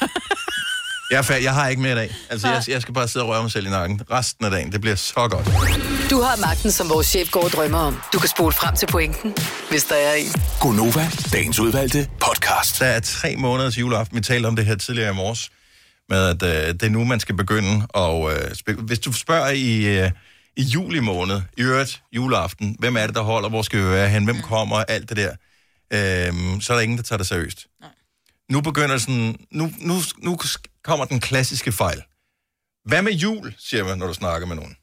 A: Jeg er færdig. Jeg har ikke mere i dag. Altså, jeg, jeg skal bare sidde og røre mig selv i nakken. Resten af dagen, det bliver så godt.
M: Du har magten, som vores chef går og drømmer om. Du kan spole frem til pointen, hvis der er en.
A: Gonova, dagens udvalgte podcast. Der er tre måneders juleaften. Vi talte om det her tidligere i morges, med at øh, det er nu, man skal begynde. Og øh, hvis du spørger i, øh, i juli måned, i øvrigt juleaften, hvem er det, der holder, hvor skal vi være hen, hvem kommer, alt det der, øh, så er der ingen, der tager det seriøst. Nu begynder sådan, nu, nu, nu kommer den klassiske fejl. Hvad med jul, siger man, når du snakker med nogen,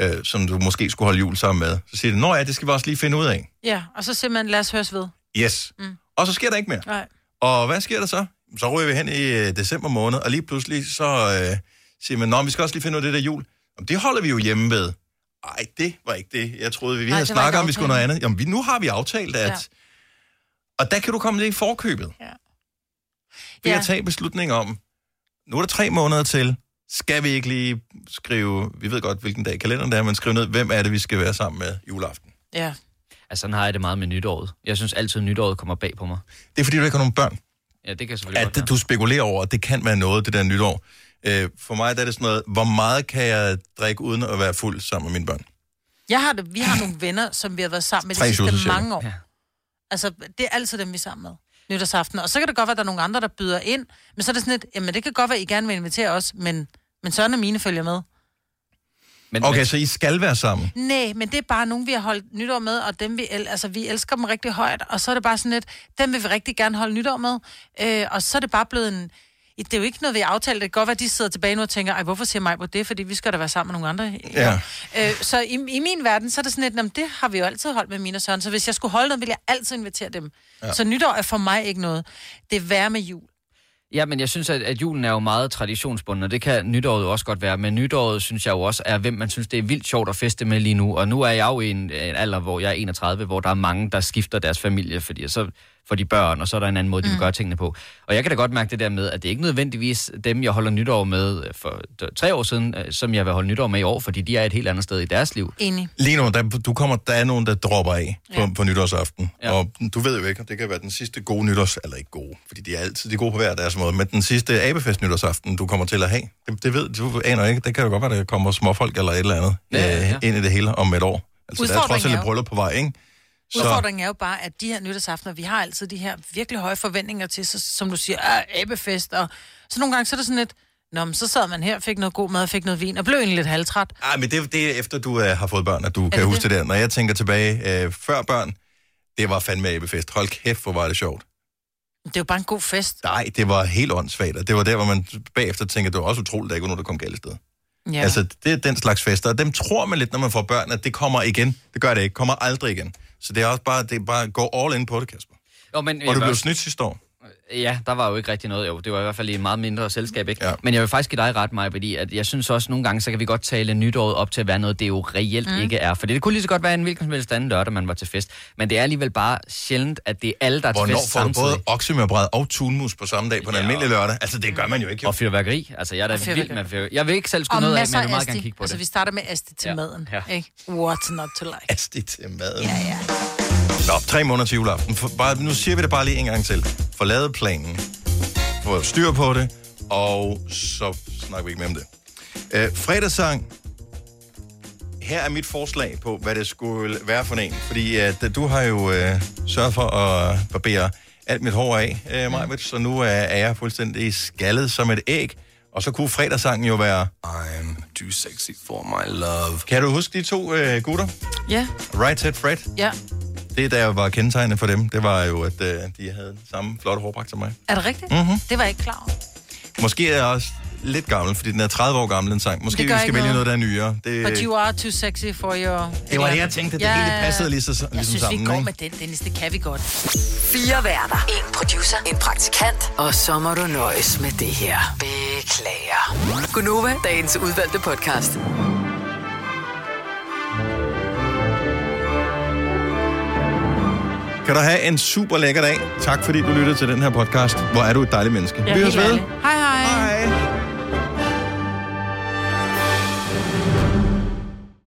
A: øh, som du måske skulle holde jul sammen med. Så siger de, nå ja, det skal vi også lige finde ud af.
B: ja, og så simpelthen lad os høres ved.
A: Yes. Mm. Og så sker der ikke mere.
B: Nej.
A: Og hvad sker der så? Så ryger vi hen i øh, december måned, og lige pludselig så øh, siger man, nå, vi skal også lige finde ud af det der jul. Jamen, det holder vi jo hjemme ved. Ej, det var ikke det. Jeg troede, vi, vi
B: Nej,
A: havde snakket om, vi skulle noget andet. Jamen, vi, nu har vi aftalt, at...
B: Ja.
A: Og der kan du komme lidt i forkøbet.
B: Ja.
A: Ved
B: Ja.
A: at tage beslutning om, nu er der tre måneder til, skal vi ikke lige skrive, vi ved godt, hvilken dag i kalenderen det er, men skrive ned, hvem er det, vi skal være sammen med juleaften.
B: Ja.
C: Altså, sådan har jeg det meget med nytåret. Jeg synes altid, at nytåret kommer bag på mig.
A: Det er fordi, du ikke har nogen børn.
C: Ja, det kan selvfølgelig
A: at det, du spekulerer over, at det kan være noget, det der nytår. Øh, for mig der er det sådan noget, hvor meget kan jeg drikke uden at være fuld sammen med mine børn?
B: Jeg har det, vi har nogle venner, som vi har været sammen med de sidste mange år. Ja. Altså, det er altid dem, vi er sammen med. Nytårsaften. Og så kan det godt være, at der er nogle andre, der byder ind. Men så er det sådan lidt, jamen det kan godt være, at I gerne vil invitere os, men, men Søren og mine følger med.
C: Men,
A: Okay, så I skal være sammen.
B: Nej, men det er bare nogen, vi har holdt nytår med, og dem vi, el- altså, vi elsker dem rigtig højt, og så er det bare sådan lidt, dem vil vi rigtig gerne holde nytår med, øh, og så er det bare blevet en, det er jo ikke noget, vi har aftalt. Det kan godt være, at de sidder tilbage nu og tænker, ej, hvorfor siger mig på det? Fordi vi skal da være sammen med nogle andre.
A: Ja.
B: Øh, så i, i min verden, så er det sådan lidt, "Nå, det har vi jo altid holdt med mine og Søren. Så hvis jeg skulle holde noget, ville jeg altid invitere dem.
C: Ja.
B: Ja. Så nytår er for mig ikke noget. Det er værre med jul.
C: Ja, men jeg synes, at, at julen er jo meget traditionsbunden, og det kan nytåret jo også godt være. Men nytåret synes jeg jo også er, hvem man synes, det er vildt sjovt at feste med lige nu. Og nu er jeg jo i en, en alder, hvor jeg er 31, hvor der er mange, der skifter deres familie, fordi så får de børn, og så er der en anden måde, de vil
B: Mm.
C: gøre tingene på. Og jeg kan da godt mærke det der med, at det er ikke nødvendigvis dem, jeg holder nytår med for d- tre år siden, øh, som jeg vil holde nytår med i år, fordi de er et helt andet sted i deres liv.
B: Enig.
A: Lige nu, der, du kommer, der er nogen, der dropper af på,
C: Ja.
A: på nytårsaften.
C: Ja.
A: Ja. Og du ved jo ikke, det kan være den sidste gode nytårs... Eller ikke gode, fordi de er altid de gode på hver deres måde. Men den sidste abefest nytårsaften, du kommer til at have, det, det ved du aner ikke. Det kan jo godt være, der kommer småfolk eller et eller andet
C: Ja, ja, ja.
A: Øh, ind i det hele om et år. Altså, der er trods alt et bryllup på vej, ikke? Så,
B: Udfordringen er jo bare, at de her nytårsaftener, vi har altid de her virkelig høje forventninger til, så, som du siger, ah, abefest, og så nogle gange så er det sådan lidt, Nå, men så sad man her, fik noget god mad, fik noget vin, og blev egentlig lidt halvtræt.
A: Ej, men det, det er efter, du uh, har fået børn, at du kan
B: det
A: huske
B: det?
A: det der. Når jeg tænker tilbage, uh, før børn, det var fandme abefest. Hold kæft, hvor var det sjovt.
B: Det er jo bare en god fest.
A: Nej, det var helt åndssvagt, og det var der, hvor man bagefter tænker, det var også utroligt, at der ikke var nogen, der kom galt sted.
B: Ja.
A: Altså, det er den slags fester, og dem tror man lidt, når man får børn, at det kommer igen. Det gør det ikke, kommer aldrig igen. Så det er også bare, det er bare gå all in på det, Kasper.
C: Jo, men,
A: Og du blev snydt sidste år.
C: Ja, der var jo ikke rigtig noget. Jo, det var i hvert fald i et meget mindre selskab, ikke? Ja. Men jeg vil faktisk give dig ret, mig, fordi at jeg synes også, nogle gange, så kan vi godt tale nytåret op til at være noget, det jo reelt
B: Mm.
C: ikke er. For det kunne lige så godt være en hvilken som helst anden lørdag, man var til fest. Men det er alligevel bare sjældent, at det er alle, der er til
A: Hvornår
C: fest
A: får du
C: samtidig.
A: både oksemørbræd og tunmus på samme dag på en
C: Ja.
A: almindelig lørdag? Altså, det gør man jo ikke. Jo.
C: Og fyrværkeri. Altså, jeg er da vild med fyrværkeri. Jeg vil ikke selv skulle
B: Og
C: noget af, men jeg vil meget gerne kigge på
B: Altså,
C: det.
B: vi starter med asti til
C: Ja.
B: maden.
C: Ja.
B: Ikke? What's not to like?
A: Asti til maden.
B: Ja, ja.
A: Nå, tre måneder til juleaften. For, bare, nu siger vi det bare lige en gang til. Få lavet planen. Få styr på det. Og så snakker vi ikke mere om det. Øh, fredagssang. Her er mit forslag på, hvad det skulle være for en. Fordi at, øh, du har jo øh, sørget for at barbere alt mit hår af, øh, Majbet, så nu er, er jeg fuldstændig skaldet som et æg. Og så kunne fredagssangen jo være... I'm too sexy for my love. Kan du huske de to øh, gutter?
B: Ja,
A: Right Set Fred?
B: ja.
A: Det, der var kendetegnet for dem, det var jo, at øh, de havde samme flotte hårpragt som mig.
B: Er det rigtigt?
A: Mhm.
B: Det var jeg ikke klar over.
A: Måske er jeg også lidt gammel, fordi den er 30 år gammel, den sang. Måske vi skal vælge noget,
B: noget.
A: der er nyere. Det,
B: But you are too sexy for your...
A: det var det, jeg tænkte. Det hele passede lige så, ligesom
B: Jeg synes,
A: sammen.
B: vi går
A: ikke?
B: med den, Dennis. Det kan vi godt.
D: Fire værter. En producer. En praktikant. Og så må du nøjes med det her. Beklager. Gunova, dagens udvalgte podcast.
A: Kan du have en super lækker dag. Tak fordi du lyttede til den her podcast. Hvor er du et dejligt menneske.
B: Ja,
A: vi høres ved.
B: ærligt. Hej, hej.